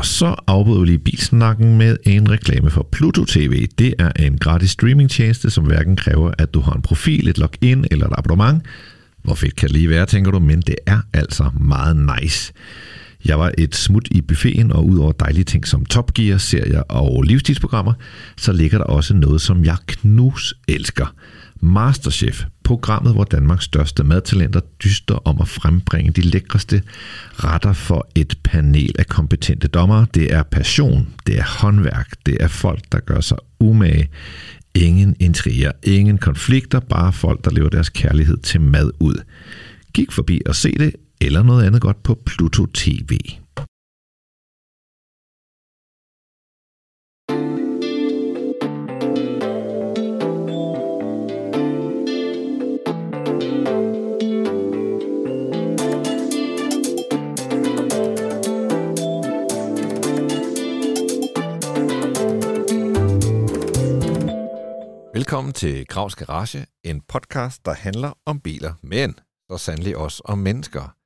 Og så afbryder vi lige bilsnakken med en reklame for Pluto TV. Det er en gratis streamingtjeneste, som hverken kræver, at du har en profil, et login eller et abonnement. Hvor fedt kan det lige være, tænker du, men det er altså meget nice. Jeg var et smut i buffeten, og udover dejlige ting som Top Gear, serier og livstidsprogrammer, så ligger der også noget, som jeg knus elsker. Masterchef, programmet, hvor Danmarks største madtalenter dyster om at frembringe de lækreste retter for et panel af kompetente dommere. Det er passion, det er håndværk, det er folk, der gør sig umage. Ingen intriger, ingen konflikter, bare folk, der lever deres kærlighed til mad ud. Kig forbi og se det, eller noget andet godt på Pluto TV. Velkommen til Gravs Garage, en podcast, der handler om biler, men så sandelig også om mennesker.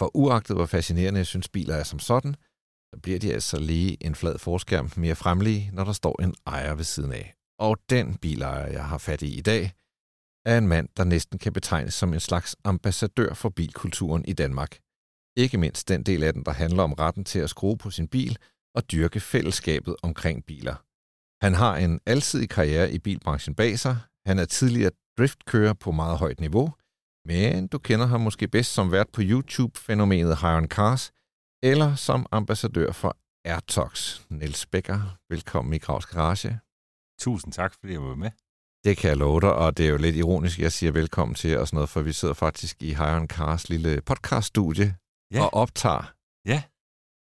For uagtet hvor fascinerende jeg synes biler er som sådan, så bliver de altså lige en flad forskærm mere fremlige, når der står en ejer ved siden af. Og den bilejer, jeg har fat i i dag, er en mand, der næsten kan betegnes som en slags ambassadør for bilkulturen i Danmark. Ikke mindst den del af den, der handler om retten til at skrue på sin bil og dyrke fællesskabet omkring biler. Han har en alsidig karriere i bilbranchen bag sig. Han er tidligere driftkører på meget højt niveau, men du kender ham måske bedst som vært på YouTube-fænomenet High on Cars, eller som ambassadør for Airtox. Niels Becker, velkommen i Gravs Garage. Tusind tak, fordi jeg var med. Det kan jeg love dig, og det er jo lidt ironisk, at jeg siger velkommen til og sådan noget, for vi sidder faktisk i High on Cars lille podcaststudie ja. og optager. Ja.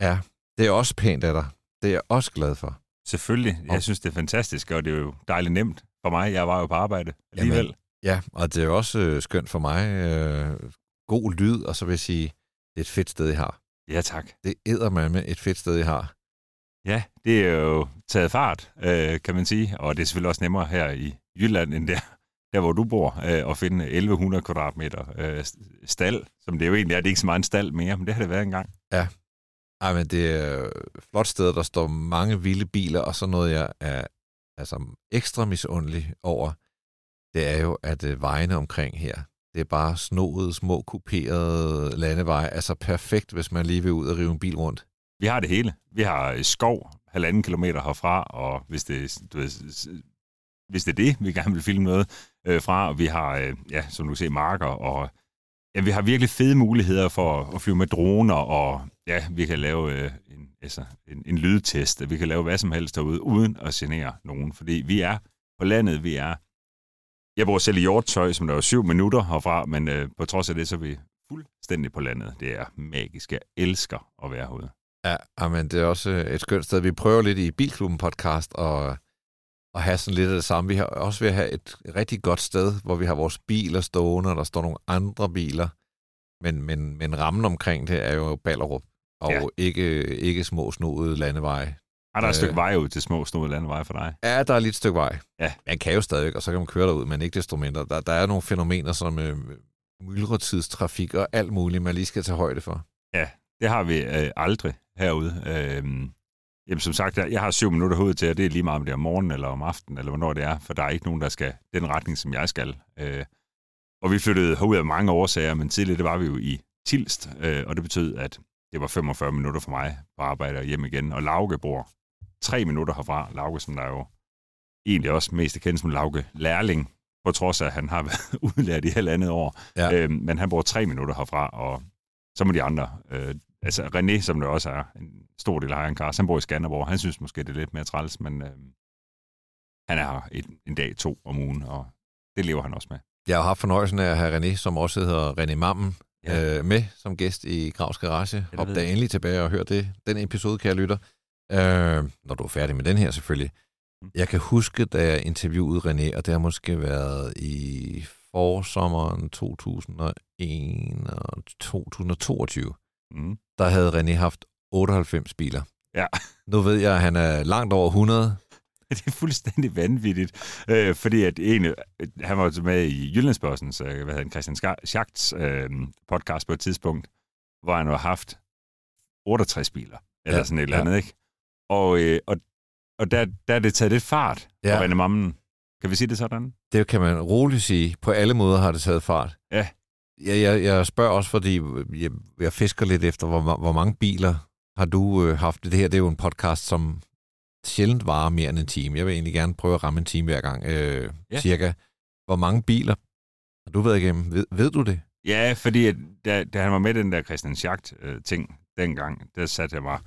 Ja, det er også pænt af dig. Det er jeg også glad for. Selvfølgelig. Jeg synes, det er fantastisk, og det er jo dejligt nemt for mig. Jeg var jo på arbejde alligevel. Jamen, ja, og det er jo også øh, skønt for mig. Øh, god lyd, og så vil jeg sige, det er et fedt sted, I har. Ja, tak. Det æder man med et fedt sted, I har. Ja, det er jo taget fart, øh, kan man sige. Og det er selvfølgelig også nemmere her i Jylland, end der, der hvor du bor, øh, at finde 1100 kvadratmeter øh, stald, som det jo egentlig er. Det er ikke så meget en stald mere, men det har det været engang. Ja, ej, men det er et flot sted, der står mange vilde biler, og så noget, jeg er altså, ekstra misundelig over, det er jo, at øh, vejene omkring her, det er bare snoede, små, kuperede landeveje. Altså perfekt, hvis man lige vil ud og rive en bil rundt. Vi har det hele. Vi har øh, skov halvanden kilometer herfra, og hvis det, du ved, hvis det er det, vi gerne vil filme noget øh, fra, og vi har, øh, ja, som du kan se, marker, og ja, vi har virkelig fede muligheder for at flyve med droner, og ja, vi kan lave øh, en, altså, en, en lydtest, vi kan lave hvad som helst derude, uden at genere nogen, fordi vi er på landet, vi er jeg bor selv i Hjortøj, som der er syv minutter herfra, men øh, på trods af det, så er vi fuldstændig på landet. Det er magisk. Jeg elsker at være herude. Ja, men det er også øh, et skønt sted. Vi prøver lidt i Bilklubben podcast og at have sådan lidt af det samme. Vi har også ved at have et rigtig godt sted, hvor vi har vores biler stående, og der står nogle andre biler. Men, men, men rammen omkring det er jo Ballerup, og ja. ikke, ikke små snodede landeveje. Er der et stykke vej ud til små snodede landeveje for dig? Ja, der er lige et stykke vej. Ja. Man kan jo stadig, og så kan man køre derud, men ikke desto mindre. Der, der er nogle fænomener som øh, myldretidstrafik og alt muligt, man lige skal tage højde for. Ja, det har vi øh, aldrig herude. Øh, jamen, som sagt, jeg, jeg har syv minutter herude til, og det er lige meget om det er om morgenen eller om aftenen, eller hvornår det er, for der er ikke nogen, der skal den retning, som jeg skal. Øh, og vi flyttede herud af mange årsager, men tidligere det var vi jo i Tilst, øh, og det betød, at det var 45 minutter for mig på arbejde og hjem igen. Og Lauke bor tre minutter herfra. Lauke, som der er jo egentlig også mest kendt som Lauke Lærling, på trods af, at han har været udlært i halvandet år. Ja. Øh, men han bor tre minutter herfra, og så må de andre... Øh, altså René, som der også er en stor del af Kars, han bor i Skanderborg. Han synes måske, det er lidt mere træls, men øh, han er her en, en dag, to om ugen, og det lever han også med. Jeg har haft fornøjelsen af at have René, som også hedder René Mammen, ja. øh, med som gæst i Gravs Garage. Hop da endelig tilbage og hør det. Den episode, kan jeg lytte. Øh, når du er færdig med den her selvfølgelig. Mm. Jeg kan huske, da jeg interviewede René, og det har måske været i forsommeren 2001 og 2022, mm. der havde René haft 98 biler. Ja. Nu ved jeg, at han er langt over 100. Det er fuldstændig vanvittigt, øh, fordi at en, han var med i Jyllandsbørsens, øh, hvad hedder han, Christian Schachts øh, podcast på et tidspunkt, hvor han har haft 68 biler. eller Ja, sådan et eller ja. andet, ikke? Og, øh, og, og der, der er det taget lidt fart Ja. på Mammen. Kan vi sige det sådan? Det kan man roligt sige. På alle måder har det taget fart. Ja. Jeg, jeg, jeg spørger også, fordi jeg, jeg fisker lidt efter, hvor, hvor mange biler har du øh, haft? Det her det er jo en podcast, som sjældent varer mere end en time. Jeg vil egentlig gerne prøve at ramme en time hver gang, øh, Ja. cirka. Hvor mange biler har du været igennem? Ved, ved du det? Ja, fordi at da, da han var med den der Christian Schacht-ting dengang, der satte jeg mig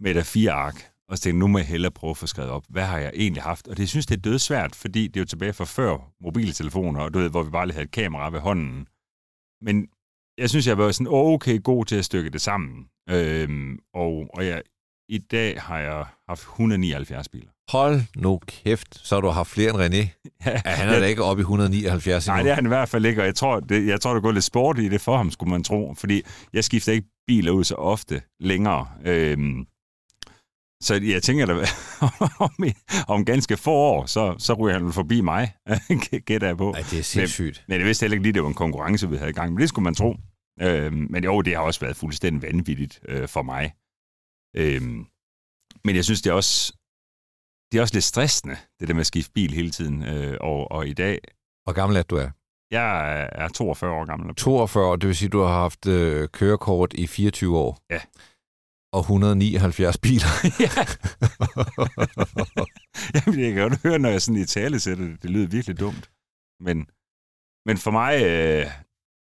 med der fire ark, og så tænkte, nu må jeg hellere prøve at få skrevet op, hvad har jeg egentlig haft? Og det synes det er dødsvært, fordi det er jo tilbage fra før mobiltelefoner, og du ved, hvor vi bare lige havde et kamera ved hånden. Men jeg synes, jeg var sådan okay god til at stykke det sammen. Øhm, og, og jeg, i dag har jeg haft 179 biler. Hold nu kæft, så har du haft flere end René. Ja, Ja, han er da ikke oppe i 179 Nej, endnu. det er han i hvert fald ikke, og jeg tror, det, jeg tror, der går lidt sport i det for ham, skulle man tro, fordi jeg skifter ikke biler ud så ofte længere. Øhm, så jeg tænker da, om, om ganske få år, så, så ryger han forbi mig, gætter jeg på. Ej, det er sindssygt. Men jeg vidste heller ikke lige, det var en konkurrence, vi havde i gang, men det skulle man tro. Øhm, men jo, det har også været fuldstændig vanvittigt øh, for mig. Øhm, men jeg synes, det er også, det er også lidt stressende, det der med at skifte bil hele tiden. Øh, og, og i dag, Hvor gammel er du er? jeg er 42 år gammel. 42, det vil sige, du har haft øh, kørekort i 24 år. Ja. Og 179 biler. ja. Jamen, jeg kan godt høre, når jeg sådan i tale sætter det, det lyder virkelig dumt. Men, men for mig, øh,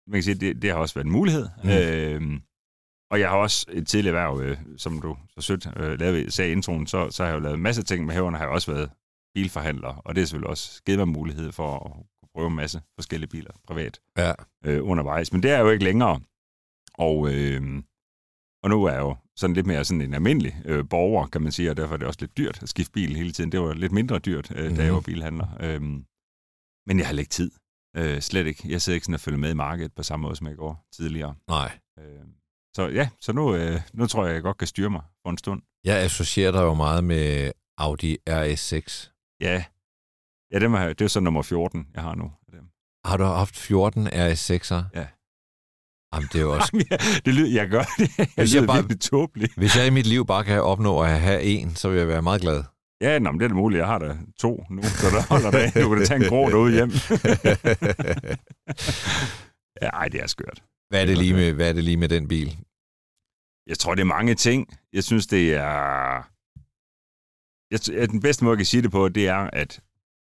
man kan sige, det, det har også været en mulighed. Mm. Øh, og jeg har også et tidligere erhverv, øh, som du så sødt øh, lavede, sagde i introen, så, så har jeg jo lavet en masse ting med hæverne, har jeg også været bilforhandler, og det har selvfølgelig også givet mig mulighed for at kunne prøve en masse forskellige biler privat ja. øh, undervejs. Men det er jo ikke længere. Og, øh, og nu er jeg jo sådan lidt mere sådan en almindelig øh, borger, kan man sige, og derfor er det også lidt dyrt at skifte bil hele tiden. Det var lidt mindre dyrt, øh, da jeg Mhm. var bilhandler. Øh, men jeg har ikke tid. Øh, slet ikke. Jeg sidder ikke sådan og følger med i markedet på samme måde, som jeg gjorde tidligere. Nej. Øh, så ja, så nu, øh, nu tror jeg, jeg godt kan styre mig for en stund. Jeg associerer dig jo meget med Audi RS6. Ja, ja dem er, det er så nummer 14, jeg har nu. dem. Har du haft 14 RS6'er? Ja. Jamen, det er jo også... Jamen, jeg, det lyder, jeg gør det. Jeg Hvis jeg bare- tåbeligt. Hvis jeg i mit liv bare kan opnå at have en, så vil jeg være meget glad. Ja, nå, men det er da muligt. Jeg har da to nu, så der holder det. Du kan da tage en grå derude hjem. ja, ej, det er skørt. Hvad, er det lige med, hvad er det lige med den bil? Jeg tror, det er mange ting. Jeg synes, det er... Jeg, den bedste måde, jeg kan sige det på, det er, at...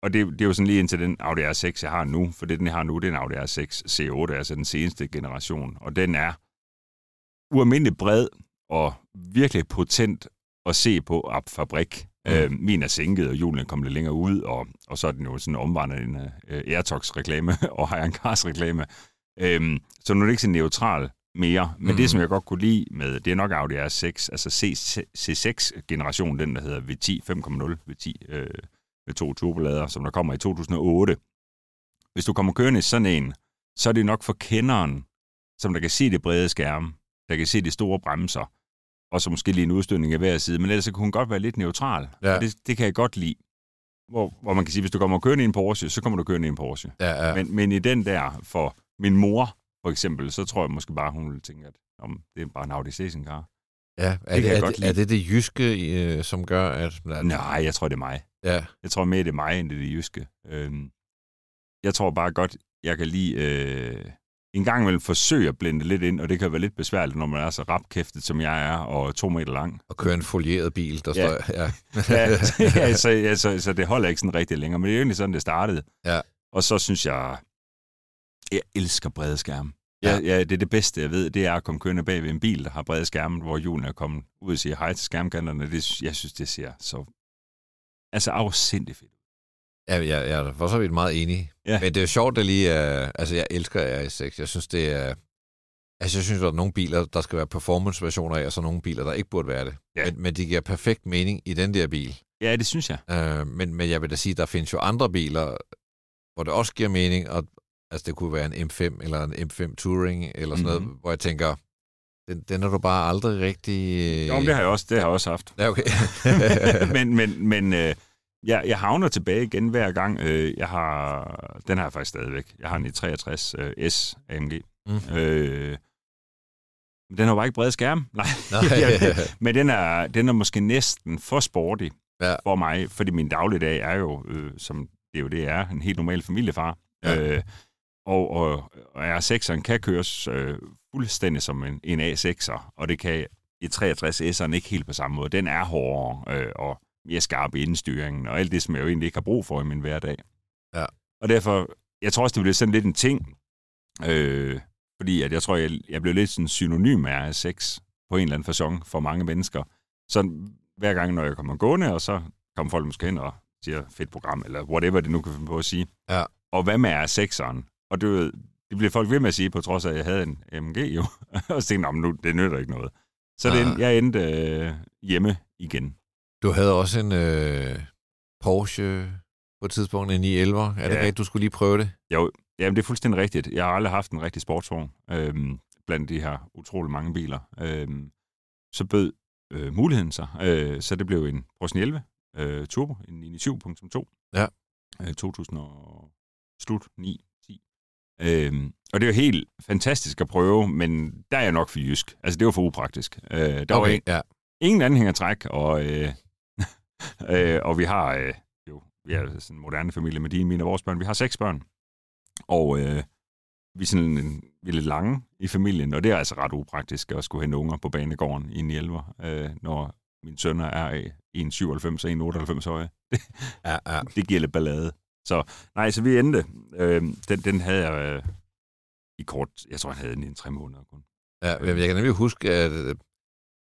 Og det, det er jo sådan lige indtil den Audi R6, jeg har nu. For det, den jeg har nu, det er en Audi R6 C8, altså den seneste generation. Og den er ualmindelig bred og virkelig potent at se på op fabrik. Mm. Øh, min er sænket, og hjulene kommer lidt længere ud, og, og så er den jo sådan omvandret en uh, Airtox-reklame og Hayan Cars-reklame. Øhm, så nu er det ikke så neutral mere. Men Mm. det, som jeg godt kunne lide med, det er nok Audi R6, altså C, C6-generationen, den der hedder V10 5.0, V10 øh, med to turbolader, som der kommer i 2008. Hvis du kommer kørende i sådan en, så er det nok for kenderen, som der kan se det brede skærme, der kan se de store bremser, og så måske lige en udstødning af hver side, men ellers så kunne hun godt være lidt neutral. Ja. Og det, det kan jeg godt lide. Hvor, hvor man kan sige, hvis du kommer kørende i en Porsche, så kommer du kørende i en Porsche. Ja, ja. Men, men i den der, for min mor for eksempel, så tror jeg måske bare, hun ville tænke, at om, det er bare en Audi stationcar. ja. Er, det, jeg er, godt det, lide. er det det jyske, øh, som gør, at... Nej, jeg tror, det er mig. Ja, Jeg tror mere, det er mig, end det er det jyske. Øhm, jeg tror bare godt, jeg kan lige øh, en gang imellem forsøge at blende lidt ind, og det kan være lidt besværligt, når man er så rapkæftet, som jeg er, og to meter lang. og køre en folieret bil, der Ja. står... Ja. ja, ja, så, ja, så, så det holder ikke sådan rigtig længere, men det er jo egentlig sådan, det startede. Ja. Og så synes jeg, jeg elsker brede skærme. Ja. Ja. Ja, det er det bedste, jeg ved, det er at komme kørende bag ved en bil, der har brede skærme, hvor hjulene er kommet ud og siger hej til skærmkanterne. Det, jeg synes, det ser så altså afsindigt fedt. Ja, jeg, jeg er for så vidt meget enig. Ja. Men det er jo sjovt, det lige er... Altså, jeg elsker RS6. Jeg synes, det er... Altså, jeg synes, der er nogle biler, der skal være performance-versioner af, og så nogle biler, der ikke burde være det. Ja. Men, men de giver perfekt mening i den der bil. Ja, det synes jeg. Øh, men, men jeg vil da sige, der findes jo andre biler, hvor det også giver mening, og altså, det kunne være en M5 eller en M5 Touring, eller sådan mm-hmm. Mhm. noget, hvor jeg tænker, den, den er du bare aldrig rigtig... Jo, men det har jeg også, det har jeg også haft. Ja, okay. men men, men øh, jeg, jeg havner tilbage igen hver gang. Øh, jeg har, den har jeg faktisk stadigvæk. Jeg har en i 63 øh, S AMG. Mm. Øh, Men den har bare ikke bred skærm. Nej. Nej. Men den er, den er måske næsten for sporty Ja. for mig, fordi min dagligdag er jo, øh, som det jo det er, en helt normal familiefar. Ja. Øh, og, og, og R6'eren kan køres øh, fuldstændig som en, en A6'er, og det kan i 63S'eren ikke helt på samme måde. Den er hårdere øh, og mere skarp i indstyringen, og alt det, som jeg jo egentlig ikke har brug for i min hverdag. Ja. Og derfor, jeg tror også, det bliver sådan lidt en ting, øh, fordi at jeg tror, jeg, jeg blev lidt sådan synonym med R6 på en eller anden fasong for mange mennesker. Så hver gang, når jeg kommer gående, og så kommer folk måske hen og siger, fedt program, eller whatever det nu kan finde på at sige. Ja. Og hvad med R6'eren? Og det, det bliver folk ved med at sige, på trods af, at jeg havde en MG jo. og så tænkte jeg, "Nå, men nu, det nytter ikke noget. Så det, Ah. jeg endte øh, hjemme igen. Du havde også en øh, Porsche på et tidspunkt, en 911. Er det Ja. rigtigt, du skulle lige prøve det? Jamen, det er fuldstændig rigtigt. Jeg har aldrig haft en rigtig sportsvogn øhm, blandt de her utrolig mange biler. Øhm, så bød øh, muligheden sig. Øh, så det blev en Porsche 11 øh, Turbo, en 97.2. Ja. Øh, 2000 og slut 9, 10. Øhm, og det er jo helt fantastisk at prøve, men der er jeg nok for jysk. Altså, det var for upraktisk. Øh, der var ikke, ja. ingen anhængertræk, og, øh, øh, og vi har øh, jo, vi er sådan en moderne familie med dine, mine og vores børn. Vi har seks børn, og øh, vi er sådan en, vi er lidt lange i familien, og det er altså ret upraktisk at skulle hente unger på banegården i en 11, øh, når mine sønner er øh, en 97 og en 98 høje. ja, ja. Det giver lidt ballade. Så nej, så vi endte. Øh, den, den havde jeg øh, i kort, jeg tror, jeg havde den i en tre måneder kun. Ja, men jeg kan nemlig huske, at øh,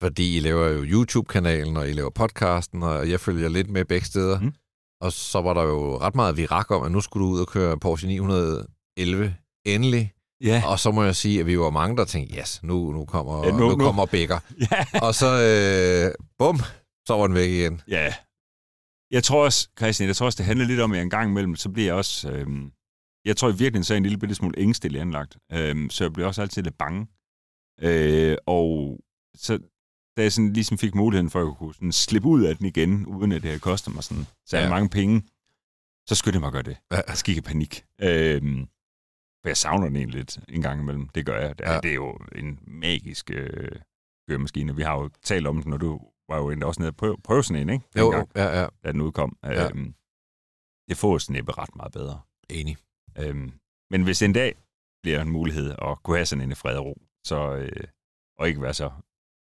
fordi I laver jo YouTube-kanalen, og I laver podcasten, og jeg følger lidt med begge steder. Mm. Og så var der jo ret meget virak om, at nu skulle du ud og køre Porsche 911 endelig. Ja, Og så må jeg sige, at vi var mange, der tænkte, yes, nu, nu kommer, Ja, nu, nu nu- kommer Bækker. ja. Og så, øh, bum, så var den væk igen. Ja. Jeg tror også, Christian, jeg tror også, det handler lidt om, at en gang imellem, så bliver jeg også... Øhm, jeg tror i virkeligheden, så er jeg en lille bitte smule ængstelig anlagt. Øhm, så jeg bliver også altid lidt bange. Øh, og så da jeg sådan ligesom fik muligheden for at kunne sådan slippe ud af den igen, uden at det havde kostet mig sådan så Ja. mange penge, så skyndte jeg mig at gøre det. Jeg gik i panik. Øhm, for jeg savner den egentlig lidt en gang imellem. Det gør jeg. Det er, Ja. det er jo en magisk øh, køremaskine. Vi har jo talt om den, når du var jo endda også nede og prøve, prøve sådan en, ikke? Jo, Dengang, ja, ja, da den udkom. Ja. Øhm, det får snippe ret meget bedre. enig. Øhm, men hvis en dag bliver en mulighed at kunne have sådan en i fred og ro, så, øh, og ikke være så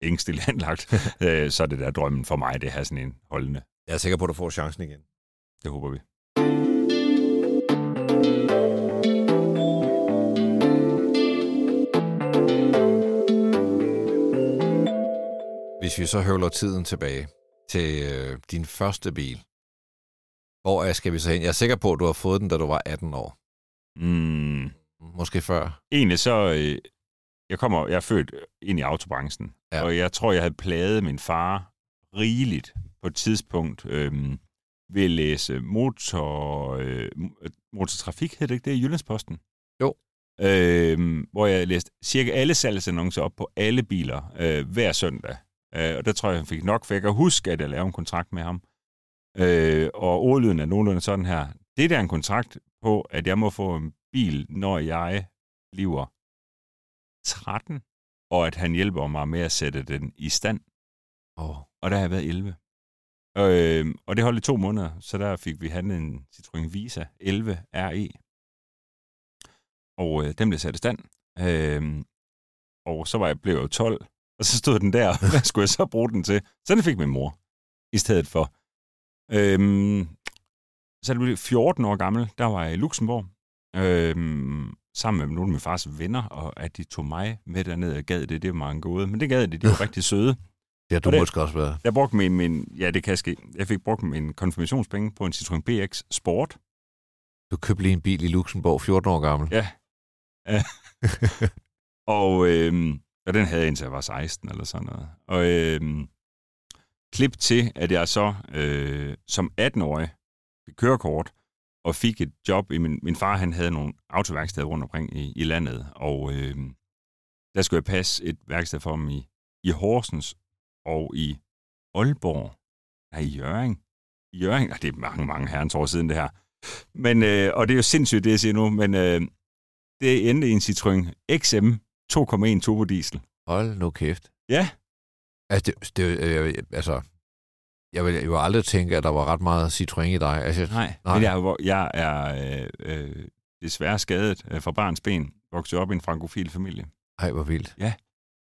ængstelig anlagt, øh, så er det der drømmen for mig, det at have sådan en holdende. Jeg er sikker på, at du får chancen igen. Det håber vi. Hvis vi så høvler tiden tilbage til øh, din første bil, hvor er, skal vi så hen? Jeg er sikker på, at du har fået den, da du var 18 år. Mm, Måske før. egentlig så, øh, jeg kommer, jeg er født ind i autobranchen, Ja. og jeg tror, jeg havde plaget min far rigeligt på et tidspunkt øh, ved at læse motor, øh, motortrafik, hed det ikke det, i Jyllandsposten? Jo. Øh, hvor jeg læste cirka alle salgsannoncer op på alle biler øh, hver søndag. Øh, og der tror jeg, han fik nok, for jeg kan huske, at jeg lavede en kontrakt med ham. Øh, og ordlyden er nogenlunde sådan her. Det der er en kontrakt på, at jeg må få en bil, når jeg bliver 13, og at han hjælper mig med at sætte den i stand. Oh. Og der har jeg været 11. Øh, og det holdt i to måneder, så der fik vi handlet en Citroën Visa 11 RE. Og øh, den blev sat i stand. Øh, og så var jeg, blev jeg jo 12, og så stod den der, hvad skulle jeg så bruge den til? Så den fik min mor i stedet for. Øhm, så da jeg blev 14 år gammel, der var jeg i Luxembourg, øhm, sammen med nogle af mine fars venner, og at de tog mig med derned og gad det, det var meget gode. Men det gad de, de var rigtig søde. Det har du Og det- måske også været. Jeg brugte min, min, ja det kan ske, jeg fik brugt min konfirmationspenge på en Citroën BX Sport. Du købte lige en bil i Luxembourg, 14 år gammel. Ja. ja. og, øhm, og den havde jeg indtil jeg var 16 eller sådan noget. Og øh, klip til, at jeg så øh, som 18-årig fik kørekort og fik et job. I min, min far han havde nogle autoværksteder rundt omkring i, i landet, og øh, der skulle jeg passe et værksted for ham i, i Horsens og i Aalborg. Nej, i Jøring. I Jøring, det er mange, mange herrens år siden det her. Men, øh, og det er jo sindssygt, det jeg siger nu, men øh, det endte i en Citroën XM 2,1 turbodiesel. Hold nu kæft. Ja. Altså, det, det, øh, altså, jeg vil jo aldrig tænke, at der var ret meget Citroën i dig. Altså, Nej, Nej. Nej. Men jeg, er jeg er øh, øh, desværre skadet øh, fra barns ben, vokset op i en frankofil familie. ej, hvor vildt. Ja.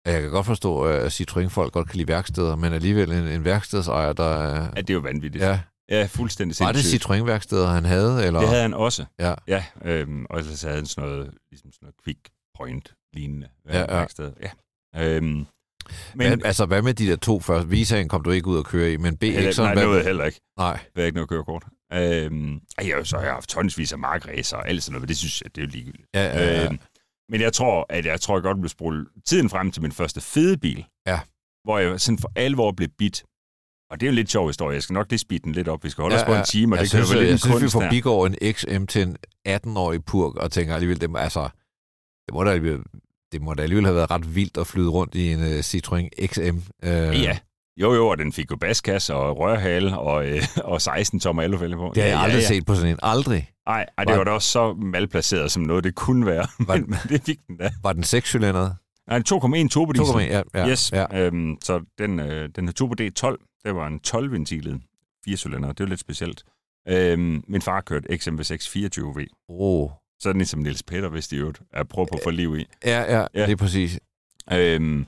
Jeg kan godt forstå, øh, at Citroën-folk godt kan lide værksteder, men alligevel en, en værkstedsejer, der... er- Ja, det er jo vanvittigt. Ja. ja fuldstændig Var det sindssygt. Citroën-værksteder, han havde? Eller? Det havde han også. Ja. Ja, øhm, og ellers havde han sådan noget, ligesom sådan noget quick point lignende Ja, ja. værksted. Ja. Øhm, men Men, altså, hvad med de der to først? Visaen kom du ikke ud at køre i, men B heller, sådan... nej, hvad- noget heller ikke. Nej. Jeg har ikke noget kørekort. Øhm, jeg har så jeg har haft tonsvis af markræser og alt sådan noget, men det synes jeg, det er jo ligegyldigt. Ja, ja, ja. Øhm, men jeg tror, at jeg tror jeg godt vil spole tiden frem til min første fede bil. Ja. Hvor jeg sådan for alvor blev bit. Og det er jo en lidt sjov historie. Jeg skal nok lige speede den lidt op. Vi skal holde Ja, os på ja. en time, og jeg det synes, jeg, lidt jeg en synes, vi kunst her. forbigår en XM til en 18-årig purk, og tænker alligevel, det altså, det må da det må da alligevel have været ret vildt at flyde rundt i en uh, Citroën XM. Uh, Ja. Jo, jo, og den fik jo baskasse og rørhale og, øh, og 16 tommer alufælde på. Det har jeg ja, aldrig ja. set på sådan en. Aldrig. Ej, ej, det Var- var da også så malplaceret, som noget det kunne være. Var- Men, men det fik den da. Var den 6-cylindret? Nej, 2,1 turbodiesel. 2,1, ja. ja, yes. ja. Øhm, så den, øh, den her Turbo D12, det var en 12-ventilet 4-cylinder. Det var lidt specielt. Øhm, min far kørte XMV6 24V. Oh. Så er den ligesom Niels Peter, hvis de jo er prøve på at få liv i. Ja, ja, Ja. ja, det er præcis. Øhm,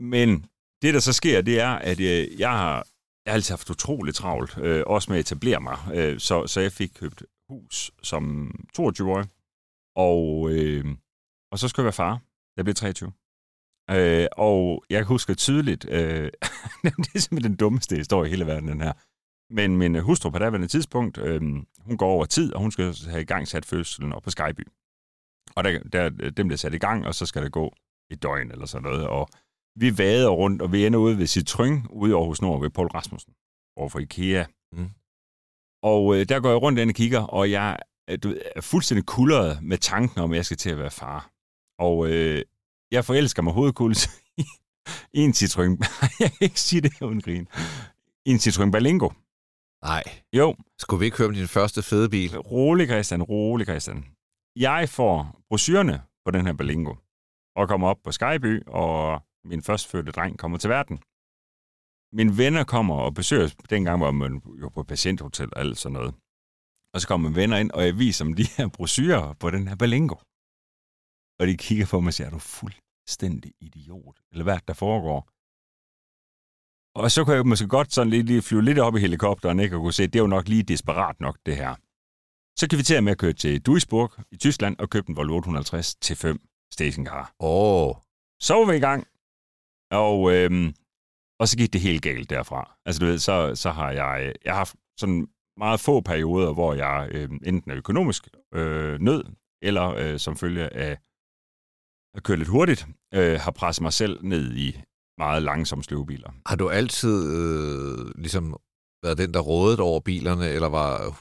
men det, der så sker, det er, at øh, jeg har, jeg har altid haft utroligt travlt, øh, også med at etablere mig. Øh, så, så jeg fik købt hus som 22-årig, og, øh, og så skulle jeg være far. Jeg blev 23. Øh, og jeg husker tydeligt, øh, det er simpelthen den dummeste historie i hele verden, den her. Men min hustru på daværende tidspunkt, øh, hun går over tid, og hun skal have i gang sat fødselen op på Skyby. Og der, der, den bliver sat i gang, og så skal det gå et døgn eller sådan noget. Og vi vader rundt, og vi ender ude ved Citroën, ude i Aarhus Nord ved Paul Rasmussen, overfor IKEA. Mm. Og øh, der går jeg rundt ind og kigger, og jeg øh, du ved, er fuldstændig kuldret med tanken om, at jeg skal til at være far. Og øh, jeg forelsker mig hovedkuls i en Citroën. jeg kan ikke sige det uden grin. I en Citroën Berlingo. Nej. Jo, Skulle vi ikke køre med din første fede bil? rolig Christian, rolig Christian. Jeg får brochurerne på den her Berlingo, og kommer op på Skyby, og min førstfødte dreng kommer til verden. Mine venner kommer og besøger os. Dengang var man jo på patienthotel og alt sådan noget. Og så kommer mine venner ind, og jeg viser dem de her brochurer på den her Berlingo. Og de kigger på mig og siger, er du fuldstændig idiot? Eller hvad er der foregår? Og så kunne jeg måske godt sådan lige, lige flyve lidt op i helikopteren, ikke? Og kunne se, det er jo nok lige desperat nok, det her. Så kan vi til med at køre til Duisburg i Tyskland og købe en Volvo 850 T5 stationcar. Åh. Oh. Så var vi i gang, og, øhm, og så gik det helt galt derfra. Altså du ved, så, så har jeg, jeg har haft sådan meget få perioder, hvor jeg øh, enten er økonomisk øh, nød, eller øh, som følge af at køre lidt hurtigt, øh, har presset mig selv ned i meget langsomme sløvebiler. Har du altid øh, ligesom været den, der rådede over bilerne, eller var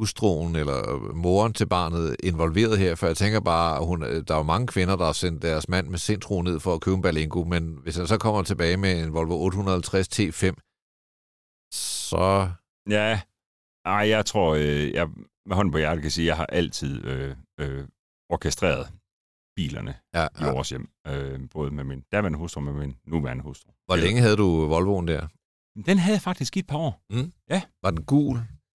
hustruen eller moren til barnet involveret her? For jeg tænker bare, hun, øh, der er jo mange kvinder, der har sendt deres mand med sindtro ned for at købe en Berlingo, men hvis jeg så kommer tilbage med en Volvo 850 T5, så... Ja, ej, jeg tror, øh, jeg med hånden på hjertet kan sige, at jeg har altid øh, øh, orkestreret bilerne Ja, i ja. vores hjem. Øh, både med min daværende hustru og med min nuværende hustru. Hvor længe havde du Volvoen der? Den havde jeg faktisk i et par år. Var den gul?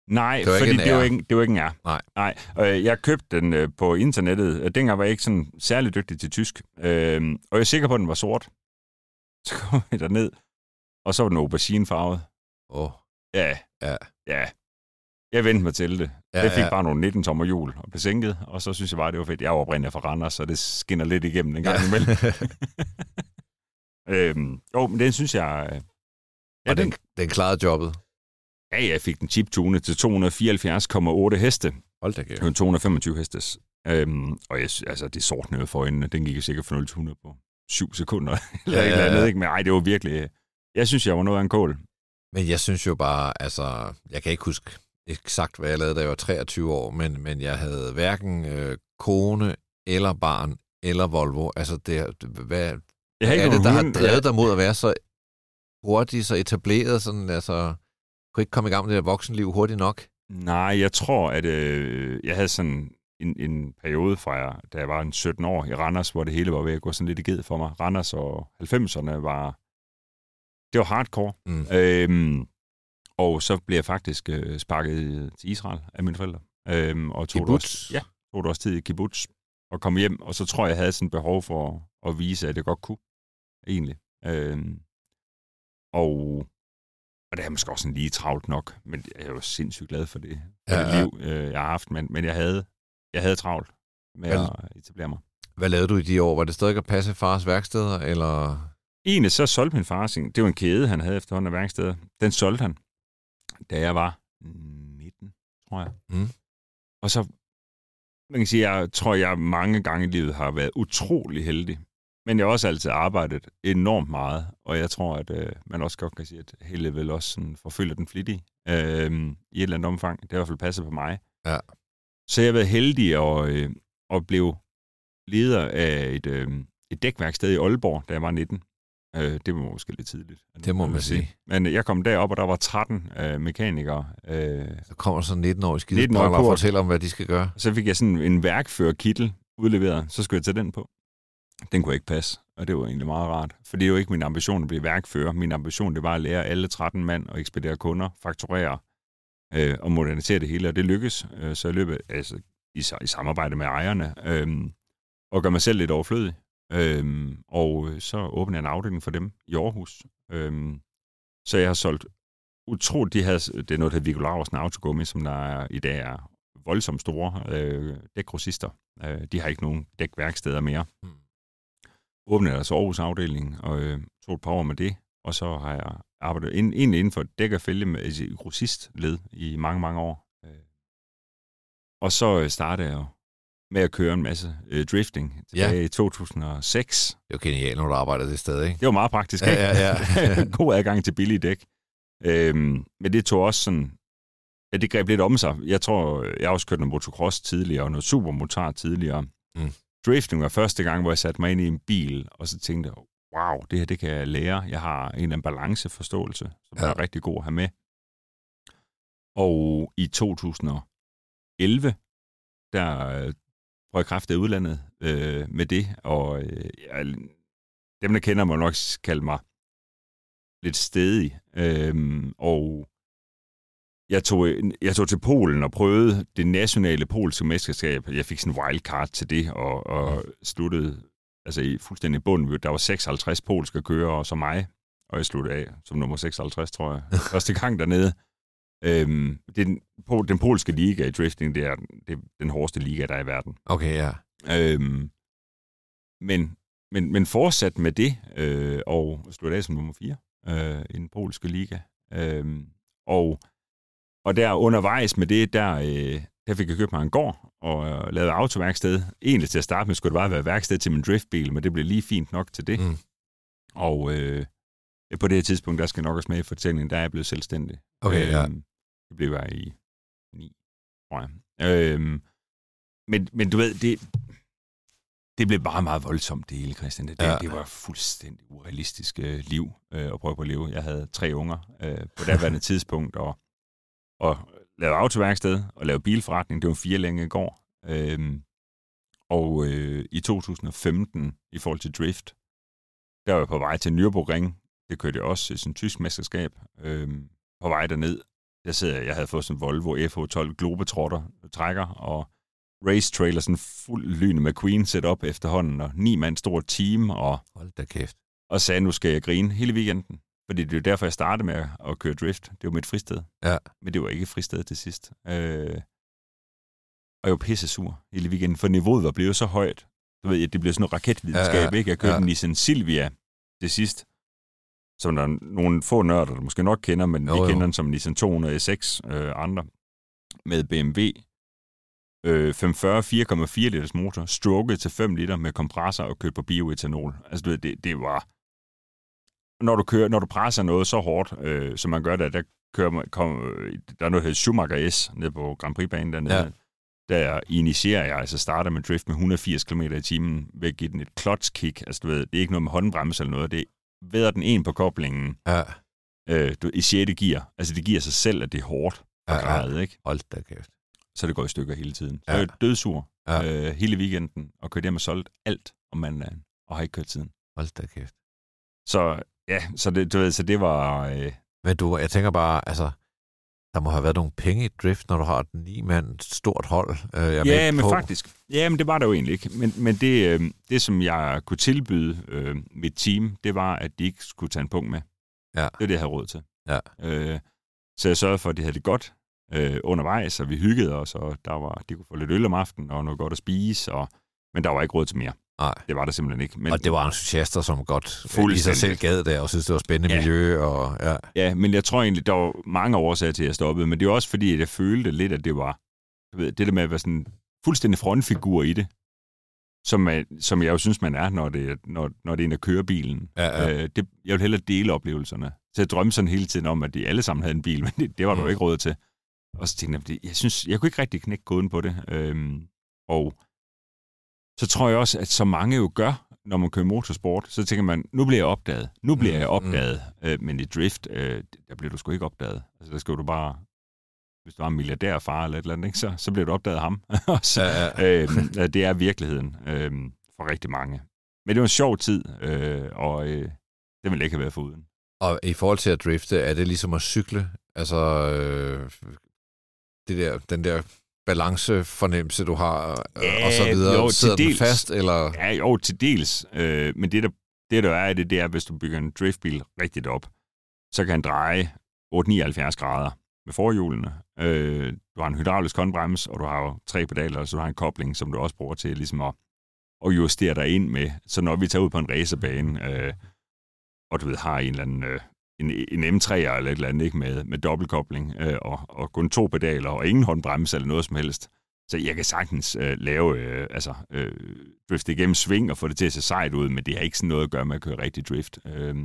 Nej, Det var fordi det, var ikke, det var ikke en R. Nej. Nej. Øh, jeg købte den øh, på internettet. og Dengang var jeg ikke sådan særlig dygtig til tysk. Øh, og jeg er sikker på, at den var sort. Så kom jeg derned, og så var den auberginefarvet. Åh, oh, Ja. Ja. Ja. Jeg vendte mig til det. Ja, Ja, jeg fik ja. bare nogle 19 tommer hjul og blev sænket, og så synes jeg bare, det var fedt. Jeg var oprindeligt fra Randers, så det skinner lidt igennem en gang Ja. imellem. øhm, jo, men den synes jeg... øh, Ja, og den, den klarede jobbet. ja, jeg fik den chiptune til 274,8 heste. Hold da kæft. Det var en 225 hestes. Øhm, og jeg, altså, det sortnede for øjnene. Den gik jo sikkert fra 0 til 100 på 7 sekunder. eller Ja, ja, et eller ja, andet, ja. ikke? Men ej, det var virkelig... Jeg synes, jeg var noget af en kål. Men jeg synes jo bare, altså, jeg kan ikke huske eksakt, hvad jeg lavede, da jeg var 23 år, men, men jeg havde hverken øh, kone eller barn eller Volvo. Altså, det, hvad, Jeg hvad er det, der har drevet dig mod at være så hurtigt, så etableret, sådan, altså, kunne ikke komme i gang med det der voksenliv hurtigt nok? Nej, jeg tror, at øh, jeg havde sådan en, en periode fra, jeg, da jeg var en 17 år i Randers, hvor det hele var ved at gå sådan lidt i ged for mig. Randers og 90'erne var, det var hardcore. Mm. Øhm, og så blev jeg faktisk øh, sparket til Israel af mine forældre. Øhm, og tog det, Kibbutz? også, ja, tog det også tid i kibbutz og kom hjem, og så tror jeg, jeg havde sådan behov for at vise, at jeg godt kunne, egentlig. Øhm, og, og det er måske også sådan lige travlt nok, men jeg er jo sindssygt glad for det, for Ja, det ja. liv, øh, jeg har haft, men, men jeg, havde, jeg havde travlt med Vel- at etablere mig. Hvad lavede du i de år? Var det stadig at passe fars værksteder, eller... Egentlig så solgte min far sin, det var en kæde, han havde efterhånden af værksteder. Den solgte han, da jeg var 19, tror jeg. Mm. Og så, man kan sige, jeg tror, jeg mange gange i livet har været utrolig heldig. Men jeg har også altid arbejdet enormt meget, og jeg tror, at øh, man også godt kan sige, at heldet vel også sådan forfølger den flittige øh, i et eller andet omfang. Det har i hvert fald passet på mig. Ja. Så jeg har været heldig at, øh, at blive leder af et, øh, et dækværksted i Aalborg, da jeg var 19. Øh, det var måske lidt tidligt. Det må man sige. Men jeg kom derop, og der var 13 øh, mekanikere. Øh, Så kommer så 19-årige 19-årige skidespræller og Kurt. fortæller om, hvad de skal gøre. så fik jeg sådan en værkførerkittel udleveret, så skulle jeg tage den på. Den kunne ikke passe, og det var egentlig meget rart. For det er jo ikke min ambition at blive værkfører. Min ambition det var at lære alle 13 mand at ekspedere kunder, fakturere øh, og modernisere det hele, og det lykkes. Øh, så i løbet, altså i, i samarbejde med ejerne, øh, og gør mig selv lidt overflødig. Øh, og øh, så åbner jeg en afdeling for dem i Aarhus. Øh, så jeg har solgt utroligt, de havde, det er noget, der hedder Viggo Laursen Autogummi, som der er, i dag er voldsomt store øh, dækgrossister. Øh, de har ikke nogen dækværksteder mere. Mm. Åbnede deres Aarhus afdeling og øh, tog et par år med det, og så har jeg arbejdet ind, egentlig inden for dæk og fælge med altså, grossistled i mange, mange år. Øh, og så øh, startede jeg med at køre en masse øh, drifting tilbage i 2006. Det jo genialt, når du arbejder det sted, ikke? Det var meget praktisk, Ja, ikke? ja, ja. God adgang til billige dæk. Øhm, men det tog også sådan... Ja, det greb lidt om sig. Jeg tror, jeg har også kørt noget motocross tidligere, og noget supermotar tidligere. Mm. Drifting var første gang, hvor jeg satte mig ind i en bil, og så tænkte jeg, wow, det her det kan jeg lære. Jeg har en eller anden balanceforståelse, som Ja. ja. er rigtig god at have med. Og i 2011, der øh, prøvede jeg kræfte i udlandet øh, med det, og øh, jeg, dem, der kender mig nok kalde mig lidt stedig. Øhm, og jeg tog, jeg tog til Polen og prøvede det nationale polske mesterskab. Jeg fik sådan en wildcard til det, og, og sluttede altså i fuldstændig bund. Der var 56 polske kører, og så mig. Og jeg sluttede af som nummer 56, tror jeg. Første gang dernede. Øhm, det er den, den polske liga i drifting, det er, det er den hårdeste liga, der er i verden. Okay, ja. Øhm, men, men, men fortsat med det, øh, og slutte af som nummer 4 øh, i den polske liga. Øhm, og, og der undervejs med det, der, øh, der fik jeg købt mig en gård og øh, lavet autoværksted. Egentlig til at starte med skulle det bare være værksted til min driftbil, men det blev lige fint nok til det. Mm. Og øh, på det her tidspunkt, der skal nok også med i fortællingen, der er jeg blevet selvstændig. Okay, ja. Øhm, Det blev jeg i 9, tror jeg. Øhm, men, men du ved, det, det blev bare meget voldsomt, det hele, Christian. Det, Ja. det var fuldstændig urealistisk øh, liv øh, at prøve på at leve. Jeg havde tre unger øh, på daværende tidspunkt, og, og lavede autoværksted og lavede bilforretning. Det var fire længe går. Øhm, og øh, i 2015, i forhold til drift, der var jeg på vej til Nürburgring. Det kørte jeg også i sådan et tysk mesterskab. Øhm, på vej derned, der sidder jeg, jeg havde fået sådan en Volvo FH12 Globetrotter trækker, og race trailer, sådan fuld lyn med Queen setup efterhånden, og ni mand stort team, og, Hold da kæft. og sagde, nu skal jeg grine hele weekenden. Fordi det er jo derfor, jeg startede med at- køre drift. Det var mit fristed. Ja. Men det var ikke et fristed til sidst. Øh, og jeg var pisse sur hele weekenden, for niveauet var blevet så højt. Du ved, det blev sådan noget raketvidenskab, Ja, ja, ikke? Jeg kørte ja. en Nissan Silvia til sidst, som der er nogle få nørder, der måske nok kender, men Jo, vi jo. kender den som Nissan 200 SX øh, andre, med BMW. Øh, 540 4,4 liters motor, strukket til 5 liter med kompressor og kørt på bioetanol. Altså, du ved, det, det var... Når du, kører, når du presser noget så hårdt, øh, som man gør der, der, kører man, kom, øh, der er noget, der hedder Schumacher S, nede på Grand Prix-banen dernede. Ja. Der initierer jeg, altså starter med drift med 180 km i timen, ved at give den et clutch kick. Altså, du ved, det er ikke noget med håndbremse eller noget, det er væder den en på koblingen Ja, øh, du, i 6. gear. Altså, det giver sig selv, at det er hårdt og Ja, ja. ikke? hold da kæft. så det går i stykker hele tiden. Så Ja. er jeg dødsur Ja. øh, hele weekenden, og kørte hjem og solgt alt om mandagen, og har ikke kørt siden. Hold da kæft. Så ja, så det, du ved, så det var... Øh, Men du, jeg tænker bare, altså, der må have været nogle penge i drift, når du har et ni mand stort hold. Øh, jeg ja, men på. faktisk. Ja, men det var der jo egentlig ikke. Men, men det, øh, det, som jeg kunne tilbyde øh, mit team, det var, at de ikke skulle tage en punkt med. Ja. Det var det, jeg havde råd til. Ja. Øh, så jeg sørgede for, at de havde det godt øh, undervejs, og vi hyggede os, og der var, de kunne få lidt øl om aftenen, og noget godt at spise, og, men der var ikke råd til mere. Nej. Det var der simpelthen ikke. Men, og det var entusiaster, som godt i sig selv gad det, og synes, det var spændende Ja. miljø. Og, ja. Ja, men jeg tror egentlig, der var mange årsager til, at jeg stoppede, men det var også fordi, at jeg følte lidt, at det var du ved, det der med at være sådan fuldstændig frontfigur i det, som, man, som jeg jo synes, man er, når det, er- når, når det er en, der kører bilen. Ja, ja. Øh, det, jeg vil hellere dele oplevelserne. Så jeg drømte sådan hele tiden om, at de alle sammen havde en bil, men det, det var der jo Mm. ikke råd til. Og så tænkte jeg, jeg synes, jeg kunne ikke rigtig knække koden på det. Øhm, og så tror jeg også, at så mange jo gør, når man kører motorsport, så tænker man, nu bliver jeg opdaget. Nu bliver Mm, jeg opdaget. Øh, men i drift, øh, der bliver du sgu ikke opdaget. Altså, der skal du bare... Hvis du var en milliardærfar eller et eller andet, ikke, så, så bliver du opdaget af ham. Så, Ja, ja. øh, det er virkeligheden øh, for rigtig mange. Men det var en sjov tid, øh, og øh, det ville ikke have været foruden. Og i forhold til at drifte, er det ligesom at cykle? Altså, øh, det der, den der balancefornemmelse, du har, Ja, og så videre. jo, til Sidder den dels. fast, eller... Ja, jo, til dels. Øh, men det der, det, der er det, det er, hvis du bygger en driftbil rigtigt op, så kan den dreje 8-79 grader med forhjulene. Øh, du har en hydraulisk håndbrems, og du har jo tre pedaler, så du har en kobling, som du også bruger til ligesom at, at justere dig ind med. Så når vi tager ud på en racerbane, øh, og du ved, har en eller anden øh, en, en M3'er eller et eller andet, ikke, med, med dobbeltkobling, øh, og, og kun to pedaler, og ingen håndbremse eller noget som helst, så jeg kan sagtens øh, lave, øh, altså, øh, drifte igennem sving og få det til at se sejt ud, men det har ikke sådan noget at gøre med at køre rigtig drift. Øh,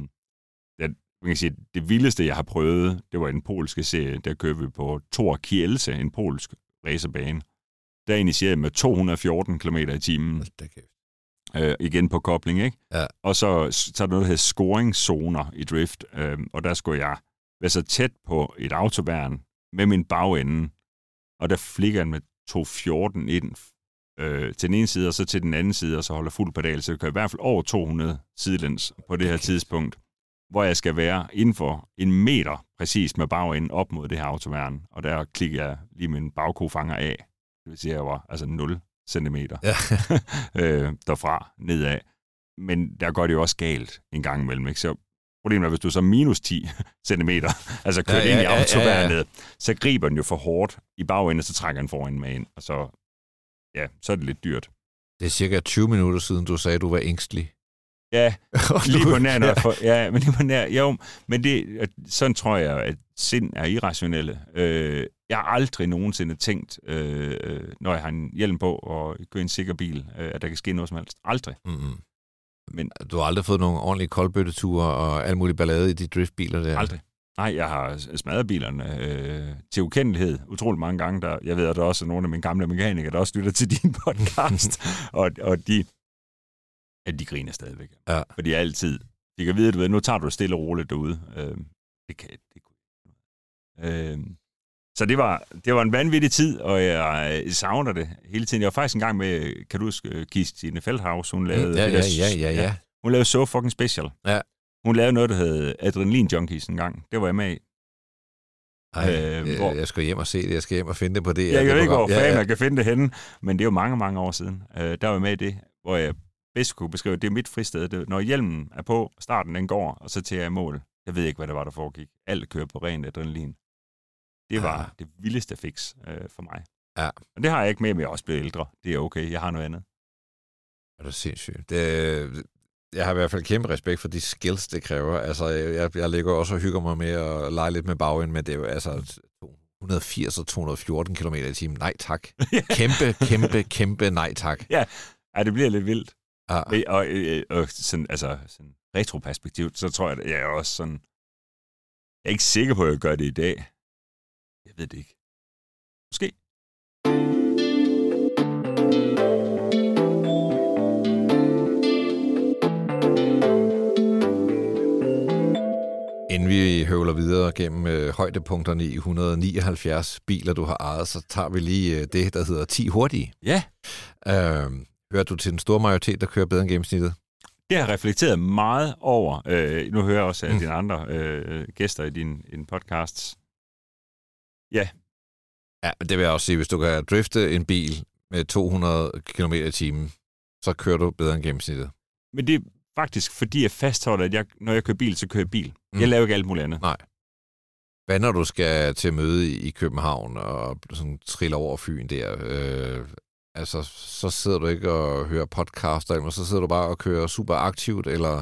jeg, man kan sige, det vildeste, jeg har prøvet, det var i den polske serie, der kørte vi på Tor Kielse, en polsk racerbane. Der initierede med 214 km i timen, Det kan øh, igen på kobling, ikke? Ja. Og så, så er der noget, der hedder scoringszoner i drift, øh, og der skulle jeg være så tæt på et autobærn med min bagende, og der flikker den med 214 ind øh, til den ene side, og så til den anden side, og så holder fuld pedal, så jeg kører i hvert fald over 200 sidelæns på det her Okay. tidspunkt, hvor jeg skal være inden for en meter præcis med bagenden op mod det her autoværn, og der klikker jeg lige min bagkofanger af. Det vil sige, at jeg var altså 0 centimeter Ja. øh, derfra nedad. Men der går det jo også galt en gang imellem. Ikke? Så problemet er, hvis du så minus 10 cm, altså kører Ja, ja, ja, ind i ja, ja, autoværnet, ja. så griber den jo for hårdt i bagenden, og så trækker den foran med ind. Og så, ja, så er det lidt dyrt. Det er cirka 20 minutter siden, du sagde, at du var ængstelig. Ja, lige på nær, Ja. får, ja, men lige på nær, jo, men det, sådan tror jeg, at sind er irrationelle. Øh, jeg har aldrig nogensinde tænkt, øh, når jeg har en hjelm på og kører en sikker bil, øh, at der kan ske noget som helst. Aldrig. Mm-hmm. Men Du har aldrig fået nogle ordentlige koldbøtteture og alt muligt ballade i de driftbiler der? Aldrig. Nej, jeg har smadret bilerne øh, til ukendelighed utrolig mange gange. Der, jeg ved, at der også er nogle af mine gamle mekanikere, der også lytter til din podcast, og, og de, ja, de griner stadigvæk. Ja. Fordi jeg altid, de kan vide, at du ved, nu tager du det stille og roligt derude. Øh, det kan det kunne jeg øh, Så det var, det var en vanvittig tid, og jeg savner det hele tiden. Jeg var faktisk en gang med, kan du huske, øh, Kirstine Feldhaus, hun lavede... Mm, ja, det ja, der- ja, ja, ja. Hun lavede So Fucking Special. Ja. Hun lavede noget, der hed Adrenalin Junkies en gang. Det var jeg med i. Ej, Øh, øh, hvor- Jeg skal hjem og se det. Jeg skal hjem og finde det på det. Jeg jo ikke, hvor program. fanden jeg kan finde det henne, men det er jo mange, mange år siden. Øh, der var jeg med i det, hvor jeg bedst kunne beskrive, det er mit fristed. Det, når hjelmen er på, starten den går, og så til jeg i mål. Jeg ved ikke, hvad det var, der foregik. Alt kører på ren adrenalin. Det var Ja. det vildeste fix øh, for mig. Ja. Og det har jeg ikke med, men jeg også blevet ældre. Det er okay. Jeg har noget andet. Det er sindssygt. Det, jeg har i hvert fald kæmpe respekt for de skills, det kræver. Altså, jeg, jeg ligger også og hygger mig med at lege lidt med bagenden, men det er jo altså 180 og 214 km i timen. Nej tak. Kæmpe, kæmpe, kæmpe nej tak. Ja, det bliver lidt vildt. Ja. Men- Og, øh, og sådan, altså, sådan retroperspektiv, så tror jeg, at jeg er også sådan... Jeg er ikke sikker på, at jeg gør det i dag. Jeg ved det ikke. Måske. Inden vi høvler videre gennem øh, højdepunkterne i 179 biler, du har ejet, så tager vi lige øh, det, der hedder 10 hurtige. Ja. Øh, hører du til den store majoritet, der kører bedre end gennemsnittet? Det har reflekteret meget over. Øh, nu hører jeg også af mm. dine andre øh, gæster i din, din podcast. Ja. Ja, men det vil jeg også sige, hvis du kan drifte en bil med 200 km i timen, så kører du bedre end gennemsnittet. Men det er faktisk, fordi jeg fastholder, at jeg, når jeg kører bil, så kører jeg bil. Mm. Jeg laver ikke alt muligt andet. Nej. Hvad når du skal til møde i København og sådan trille over Fyn der? Øh, altså, så sidder du ikke og hører podcaster, eller så sidder du bare og kører super aktivt, eller...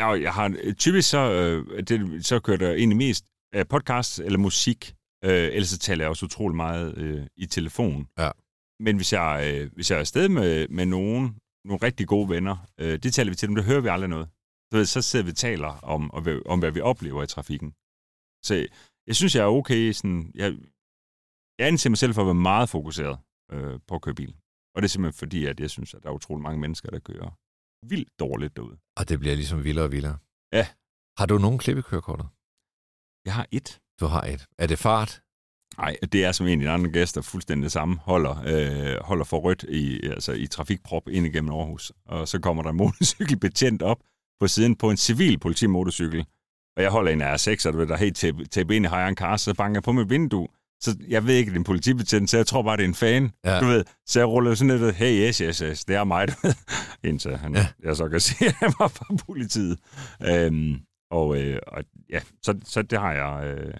Ja, jeg har typisk så, øh, det, så kører der egentlig mest øh, podcast eller musik, øh, ellers så taler jeg også utrolig meget øh, i telefon. Ja. Men hvis jeg, øh, hvis jeg er afsted med, med nogen, nogle rigtig gode venner, øh, det taler vi til dem, det hører vi aldrig noget. Ved, så sidder vi og taler om, om, om, hvad vi oplever i trafikken. Så jeg synes, jeg er okay. Sådan, jeg, jeg anser mig selv for at være meget fokuseret øh, på at køre bil. Og det er simpelthen fordi, at jeg synes, at der er utrolig mange mennesker, der kører vildt dårligt derude. Og det bliver ligesom vildere og vildere. Ja. Har du nogen klippekørekorter? Jeg har et. Du har et. Er det fart? Nej, det er som en af de andre gæster fuldstændig det samme. Holder, øh, holder for rødt i, altså i trafikprop ind igennem Aarhus. Og så kommer der en motorcykelbetjent op på siden på en civil politimotorcykel. Og jeg holder en R6, og du ved, der er helt tæppe ind i højre en kar, så banker jeg på mit vindue. Så jeg ved ikke, det er en politibetjent, så jeg tror bare, det er en fan. Ja. Du ved, så jeg ruller sådan lidt, hey, yes, yes, yes, det er mig, du ved. Indtil han, ja. jeg så kan se, at han var fra politiet. Øhm, og, øh, og ja, så, så det har jeg... Øh,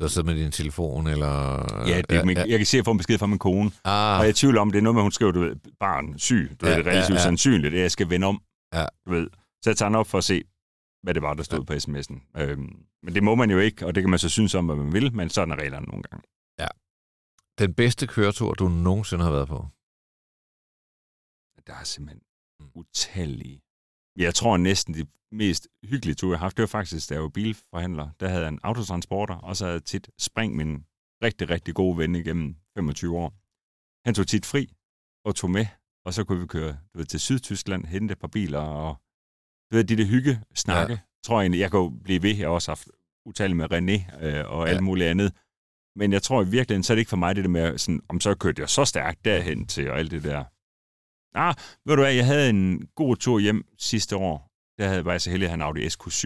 du sidder med din telefon, eller... Ja, det, ja, ja. jeg kan se, at jeg får en besked fra min kone. Ah. Og jeg er i tvivl om, det er noget med, hun skriver, du ved, barn, syg. Du ja, ved, det er relativt ja, ja. sandsynligt, at jeg skal vende om. Ja. Du ved. Så jeg tager den op for at se, hvad det var, der stod ja. på sms'en. Øhm, men det må man jo ikke, og det kan man så synes om, hvad man vil, men sådan er reglerne nogle gange. Ja. Den bedste køretur, du nogensinde har været på? Der er simpelthen mm. utallige. Jeg tror næsten de mest hyggelige ture, jeg har haft, det var faktisk, da jeg var bilforhandler. Der havde jeg en autotransporter, og så havde jeg tit spring min rigtig, rigtig gode ven igennem 25 år. Han tog tit fri og tog med, og så kunne vi køre du ved, til Sydtyskland, hente et par biler, og ved, de der hygge snakke, ja. tror jeg egentlig, jeg kan blive ved. Jeg har også haft utalligt med René øh, og ja. alt muligt andet. Men jeg tror i virkeligheden, så er det ikke for mig det der med, sådan, om så kørte jeg så stærkt derhen til, og alt det der. Ah, ved du hvad, jeg havde en god tur hjem sidste år. Der havde, var jeg så heldig at have en Audi SQ7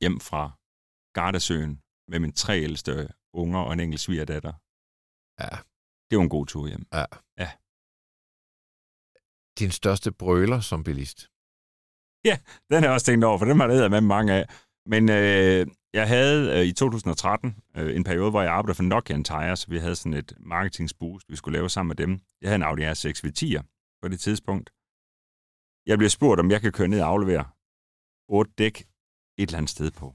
hjem fra Gardasøen med mine tre ældste unger og en enkelt svigerdatter. Ja. Det var en god tur hjem. Ja. ja. Din største brøler som bilist? Ja, den har jeg også tænkt over, for den har jeg med mange af. Men øh, jeg havde øh, i 2013 øh, en periode, hvor jeg arbejdede for Nokia Tires. Vi havde sådan et marketingsboost, vi skulle lave sammen med dem. Jeg havde en Audi R6 V10'er på det tidspunkt. Jeg bliver spurgt, om jeg kan køre ned og aflevere otte dæk et eller andet sted på.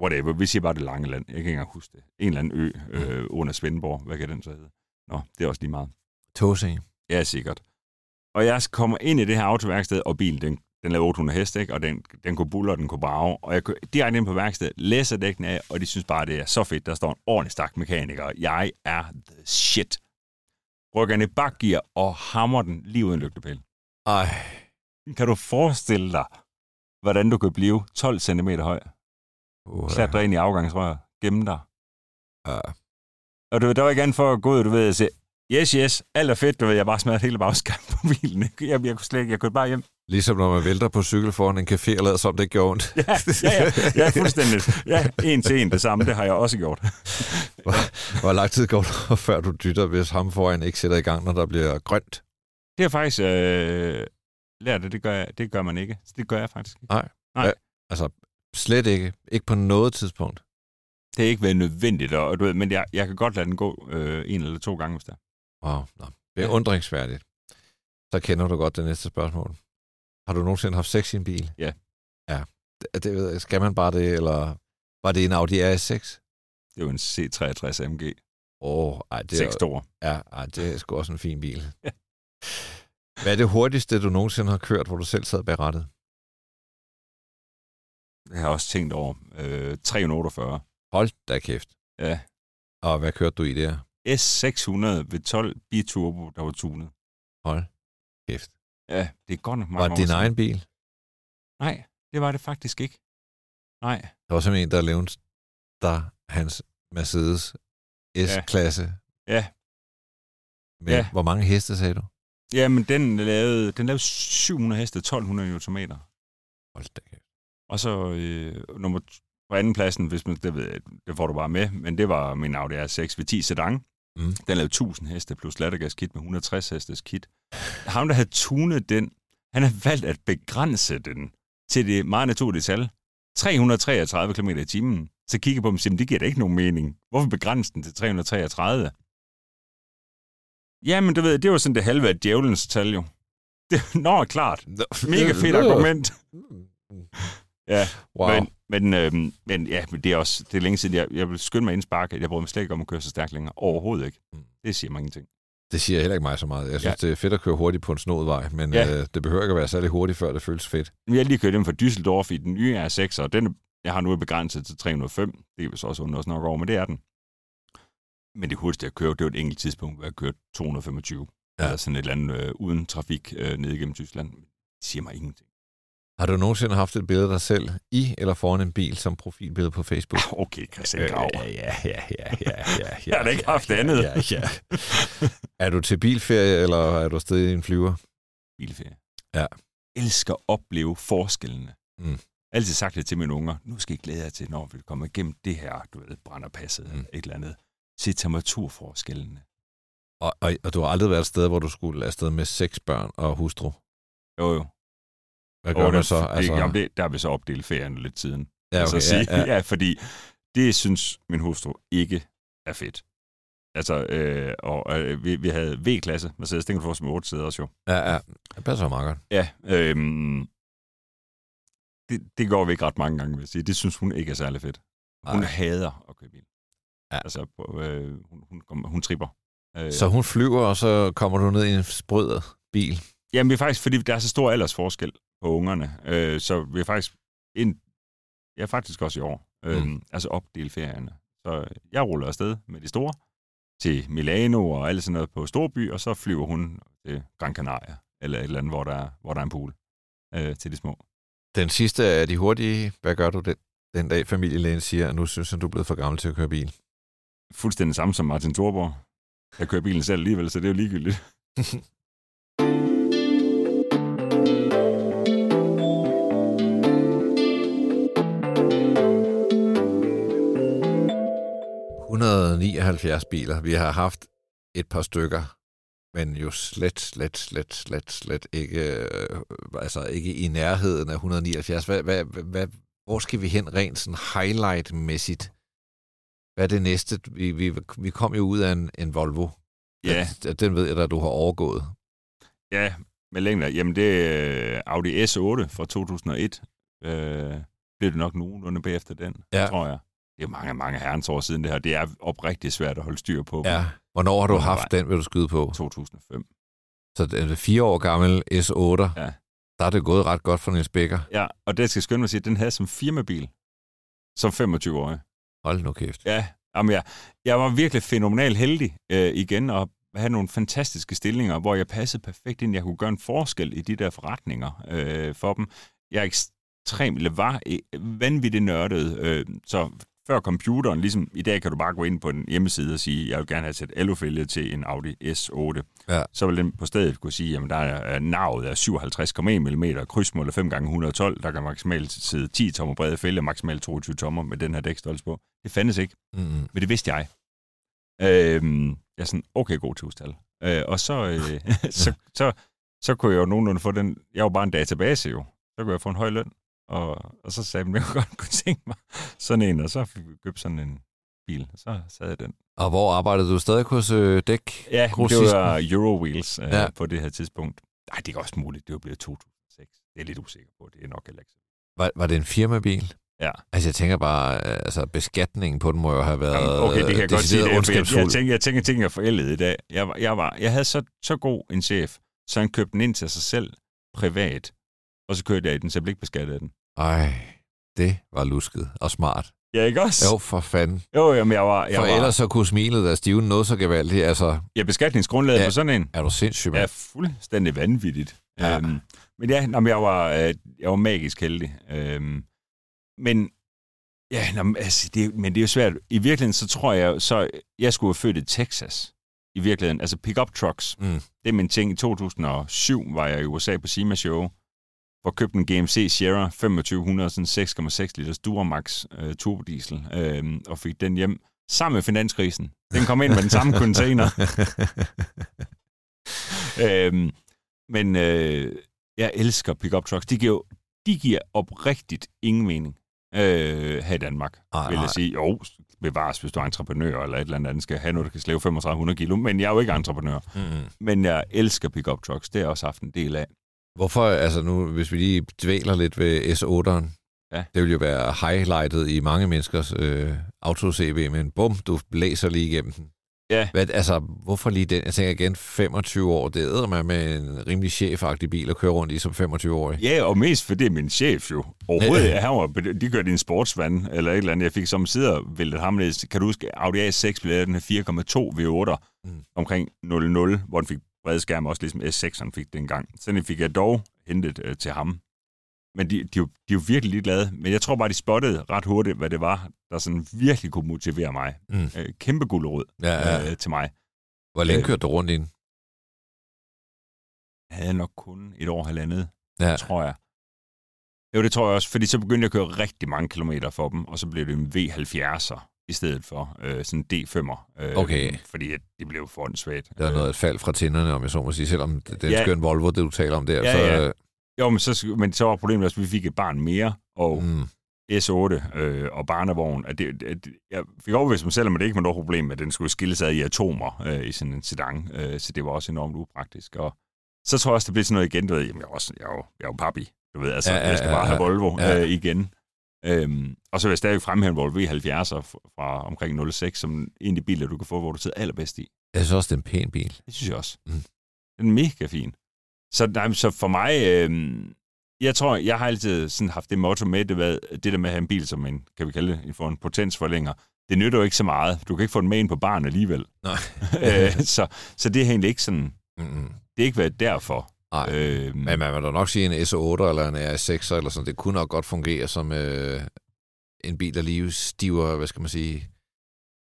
Whatever, vi siger bare det lange land. Jeg kan ikke engang huske det. En eller anden ø øh, under Svendborg. Hvad kan den så hedde? Nå, det er også lige meget. Tåse. Ja, sikkert. Og jeg kommer ind i det her autoværksted, og bilen, den, den lavede 800 heste, ikke? og den, den kunne bulle, og den kunne brage. Og jeg kører direkte ind på værkstedet, læser dækkene af, og de synes bare, det er så fedt. Der står en ordentlig stak mekaniker. Jeg er the shit rykker den i bakgear og hammer den lige uden lygtepæl. Ej. Kan du forestille dig, hvordan du kan blive 12 cm høj? Uh, Klatre ind i afgangsrør, gemme dig. Uh. Og du, der var ikke andet for at gå ud, du ved, at sige, yes, yes, alt er fedt, du ved, jeg bare smadret hele bagskab på bilen. Jeg, jeg, kunne slet ikke, jeg kunne bare hjem. Ligesom når man vælter på cykel foran en café og lader som det gjorde ondt. Ja, ja, ja, ja, fuldstændig. Ja, en til en det samme, det har jeg også gjort. Hvor, hvor lang tid går der, før du dytter, hvis ham foran ikke sætter i gang, når der bliver grønt? Det har faktisk øh, lært det, det gør, jeg, det gør man ikke. Det gør jeg faktisk ikke. Nej. Nej. Ja, altså, slet ikke. Ikke på noget tidspunkt. Det er ikke været nødvendigt, og, du ved, men jeg, jeg kan godt lade den gå øh, en eller to gange, hvis der. Wow, nå. Det er ja. undringsværdigt. Så kender du godt det næste spørgsmål. Har du nogensinde haft sex i en bil? Ja. Ja. Det, det, skal man bare det, eller var det en Audi RS6? Det var en C63 MG. Åh, oh, ej, det Seks store. Ja, ej, det er sgu også en fin bil. Ja. Hvad er det hurtigste, du nogensinde har kørt, hvor du selv sad bag rattet? Det har jeg også tænkt over. Øh, 348. Hold da kæft. Ja. Og hvad kørte du i der? S600 ved 12 biturbo, der var tunet. Hold kæft. Ja, det er godt nok mange Var det din egen bil? Nej, det var det faktisk ikke. Nej. Der var simpelthen en, der levede der hans Mercedes S-klasse. Ja. Med, Ja. Hvor mange heste, sagde du? Ja, men den lavede, den lavede 700 heste, 1200 Nm. Hold da kæft. Og så øh, nummer på anden pladsen, hvis man, det, ved, jeg, det får du bare med, men det var min Audi R6 V10 Sedan. Mm. Den lavede 1000 heste plus lattergaskit med 160 hestes kit. Ham, der havde tunet den, han har valgt at begrænse den til det meget naturlige tal. 333 km i timen. Så kigger på dem og siger, "Men det giver da ikke nogen mening. Hvorfor begrænse den til 333? Jamen, du ved, det var sådan det halve af djævelens tal jo. Det, nå, klart. Mega fedt argument. Ja, Wow. men, men, øhm, men ja, men det er også det er længe siden, jeg, jeg vil skynde mig indsparke, at jeg bryder mig slet ikke om at køre så stærkt længere. Overhovedet ikke. Mm. Det siger mig ingenting. Det siger heller ikke mig så meget. Jeg synes, Ja. det er fedt at køre hurtigt på en snod vej, men Ja. øh, det behøver ikke at være særlig hurtigt, før det føles fedt. Jeg har lige kørt dem fra Düsseldorf i den nye R6, og den, er- jeg har nu begrænset til 305. Det er vist også under os nok over, men det er den. Men det hurtigste, jeg kørte, det var et enkelt tidspunkt, hvor jeg kørte 225. Ja. Eller sådan et eller andet øh, uden trafik øh, ned igennem Tyskland. Det siger mig ingenting. Har du nogensinde haft et billede af dig selv i eller foran en bil som profilbillede på Facebook? Okay, Christian Grav. ja, ja, ja, ja, ja, ja. Jeg har da ikke haft ja, andet. Ja, ja. er du til bilferie, eller er du i en flyver? Bilferie. Ja. Elsker at opleve forskellene. Mm. Jeg har altid sagt det til mine unger. Nu skal I glæde jer til, når vi kommer igennem det her, du ved, brænderpasset Mm. mm. et eller andet. Se temperaturforskellene. Og, og, og du har aldrig været et sted, hvor du skulle afsted med seks børn og hustru. Jo, jo. Hvad gør Og man så? Altså, jamen, det, der har vi så opdelt ferien lidt siden. ja, altså okay, at sige, ja, ja. ja, fordi det synes min hustru ikke er fedt. Altså, øh, og øh, vi, vi havde V-klasse, Mercedes, få som 8 sæder også jo. ja, ja. Det passer meget godt. Ja, øhm, det, det går vi ikke ret mange gange, vil jeg sige. Det synes hun ikke er særlig fedt. Hun Nej. hader at køre bil. Ja. Altså, på, øh, hun, hun, hun, hun tripper. Øh, Så hun flyver, og så kommer du ned i en sprød bil. Jamen, det er faktisk, fordi der er så stor aldersforskel på ungerne. Øh, så vi er faktisk ind, ja, faktisk også i år, øh, Mm. altså opdele ferierne. Så jeg ruller afsted med de store til Milano og alt sådan noget på Storby, og så flyver hun til Gran Canaria, eller et eller andet, hvor der er, hvor der er en pool øh, til de små. Den sidste af de hurtige. Hvad gør du den, den dag, familielægen siger, at nu synes han, du er blevet for gammel til at køre bil? Fuldstændig samme som Martin Thorborg. Jeg kører bilen selv alligevel, så det er jo ligegyldigt. – 179 biler. Vi har haft et par stykker, men jo slet, slet, slet, slet, slet ikke, øh, altså ikke i nærheden af 179. Hvad, hvad, hvad, hvor skal vi hen rent sådan highlight-mæssigt? Hvad er det næste? Vi, vi, vi kom jo ud af en, en Volvo. Ja, Den, den ved jeg da, du har overgået. ja med længder. Jamen, det er øh, Audi S8 fra 2001. Øh, blev det nok nogenlunde bagefter den, ja. tror jeg. Det er mange, mange herrens år siden det her. Det er oprigtigt svært at holde styr på. Ja. Hvornår har du haft var- den, vil du skyde på? 2005. Så den er fire år gammel S8. Ja. Der er det gået ret godt for Niels Becker. Ja, og det skal skynde mig at sige, at den havde som firmabil. Som 25-årig. Hold nu kæft. Ja, jamen jeg, jeg var virkelig fænomenal heldig øh, igen, og havde nogle fantastiske stillinger, hvor jeg passede perfekt ind. Jeg kunne gøre en forskel i de der forretninger øh, for dem. Jeg er ekstremt, eller var øh, vanvittigt nørdet, øh, så før computeren, ligesom i dag kan du bare gå ind på en hjemmeside og sige, jeg vil gerne have sat alufælge til en Audi S8. Ja. Så vil den på stedet kunne sige, jamen der er navet af 57,1 mm, krydsmål er 5 gange 112 der kan maksimalt sidde 10 tommer brede fælge, maksimalt 22 tommer med den her dækstørrelse på. Det fandtes ikke. Mm-hmm. Men det vidste jeg. Øhm, jeg er sådan, okay, god til hustal. Øh, og så, øh, så, så, så kunne jeg jo nogenlunde få den, jeg var bare en database jo, så kunne jeg få en høj løn. Og, og så sagde jeg, at jeg godt kunne tænke mig sådan en, og så fik vi købt sådan en bil, og så sad jeg den. Og hvor arbejdede du stadig hos øh, dæk? Ja, det var Eurowheels øh, Ja. på det her tidspunkt. Nej, det er også muligt, det var blevet 2006. Det er jeg lidt usikker på, det er nok heller ikke. Var, var det en firmabil? Ja. Altså, jeg tænker bare, øh, altså, beskatningen på den må jo have været Jamen, okay, det kan jeg godt sige. Det, jeg, jeg, ondskabsfuld. tænker, jeg tænker, ting er forældet i dag. Jeg, var, jeg, var, jeg havde så, så god en chef, så han købte den ind til sig selv privat, og så kørte jeg i den, så jeg blev ikke beskattet af den. Ej, det var lusket og smart. Ja, ikke også? Jo, for fanden. Jo, jamen, jeg var... Jeg For var, ellers så kunne smilet der stive noget så gevaldigt. Altså, Ja, beskatningsgrundlaget Ja. for sådan en er du sindssyg, er mand? fuldstændig vanvittigt. Ja. Øhm, men ja, nå, men jeg, var, øh, jeg var magisk heldig. Øhm, men Ja, nå, altså, det, men det er jo svært. I virkeligheden, så tror jeg, så jeg skulle have født i Texas. I virkeligheden, altså pick-up trucks. Mm. Det er min ting. I 2007 var jeg i USA på SEMA Show, for købte en GMC Sierra 2500, sådan 6,6 liters Duramax øh, turbodiesel, øh, og fik den hjem sammen med finanskrisen. Den kom ind med den samme container. øhm, men øh, jeg elsker pickup trucks. De giver, de giver oprigtigt ingen mening øh, her i Danmark, Ej, vil jeg ej. sige. Jo, bevares, hvis du er entreprenør eller et eller andet, skal have noget, der kan slæve 3500 kilo, men jeg er jo ikke entreprenør. Mm. Men jeg elsker pickup trucks. Det har jeg også haft en del af. Hvorfor, altså nu, hvis vi lige dvæler lidt ved S8'eren, Ja. det vil jo være highlightet i mange menneskers øh, auto-CV, men bum, du læser lige igennem den. Ja. Hvad, altså, hvorfor lige den? Jeg tænker igen, 25 år, det æder man med en rimelig chefagtig bil at køre rundt i som 25-årig. Ja, og mest fordi min chef jo overhovedet, han var, de kørte i en sportsvand, eller et eller andet. Jeg fik som sider væltet ham ned. Kan du huske, Audi A6 blev den her 4,2 V8 Mm. mm. omkring 00, hvor den fik bred skærm, også ligesom S6'eren fik den gang. Sådan fik jeg dog hentet øh, til ham. Men de, de, jo- de er jo virkelig ligeglade. Men jeg tror bare, de spottede ret hurtigt, hvad det var, der sådan virkelig kunne motivere mig. Mm. Øh, kæmpe gulerod Ja, ja. øh, til mig. Hvor længe øh, kørte du rundt i den? Jeg havde nok kun et år halvandet, Ja. tror jeg. Jo, det tror jeg også, fordi så begyndte jeg at køre rigtig mange kilometer for dem, og så blev det en V70'er i stedet for øh, sådan en D5'er. Øh, Okay. Fordi at det blev for svagt. Der er noget et fald fra tænderne, om jeg så må sige, selvom det er en Ja. skøn Volvo, det du taler om der. Ja, så, ja. øh, Jo, men så, men så var problemet også, at vi fik et barn mere, og Mm. S8 øh, og barnevogn. At det, at jeg fik overbevist mig selv, at det ikke var noget problem, at den skulle skilles ad i atomer øh, i sådan en sedan. Øh, så det var også enormt upraktisk. Og så tror jeg også, det blev sådan noget igen, du ved, jamen, jeg er, også, jeg er, jo, jeg er jo papi. Du ved, altså, Ja, ja, jeg skal ja, bare have ja. Volvo Ja. øh, igen. Øhm, og så vil jeg stadig fremhæve Volvo V70'er fra omkring 06, som en af de biler, du kan få, hvor du sidder allerbedst i. Jeg synes også, det er en pæn bil. Det synes jeg også. Mm. Mm. Den er mega fin. Så, nej, så for mig, øh, jeg tror, jeg har altid sådan haft det motto med, det, hvad, det der med at have en bil som en, kan vi kalde det, for en potensforlænger, det nytter jo ikke så meget. Du kan ikke få den med ind på barn alligevel. Nej. øh, så, så det er egentlig ikke sådan, Mm-mm. det er ikke været derfor. Nej. Øh, Men man vil da nok sige, en S8 eller en R6 eller sådan, det kunne nok godt fungere som øh, en bil, der lige stiver, hvad skal man sige,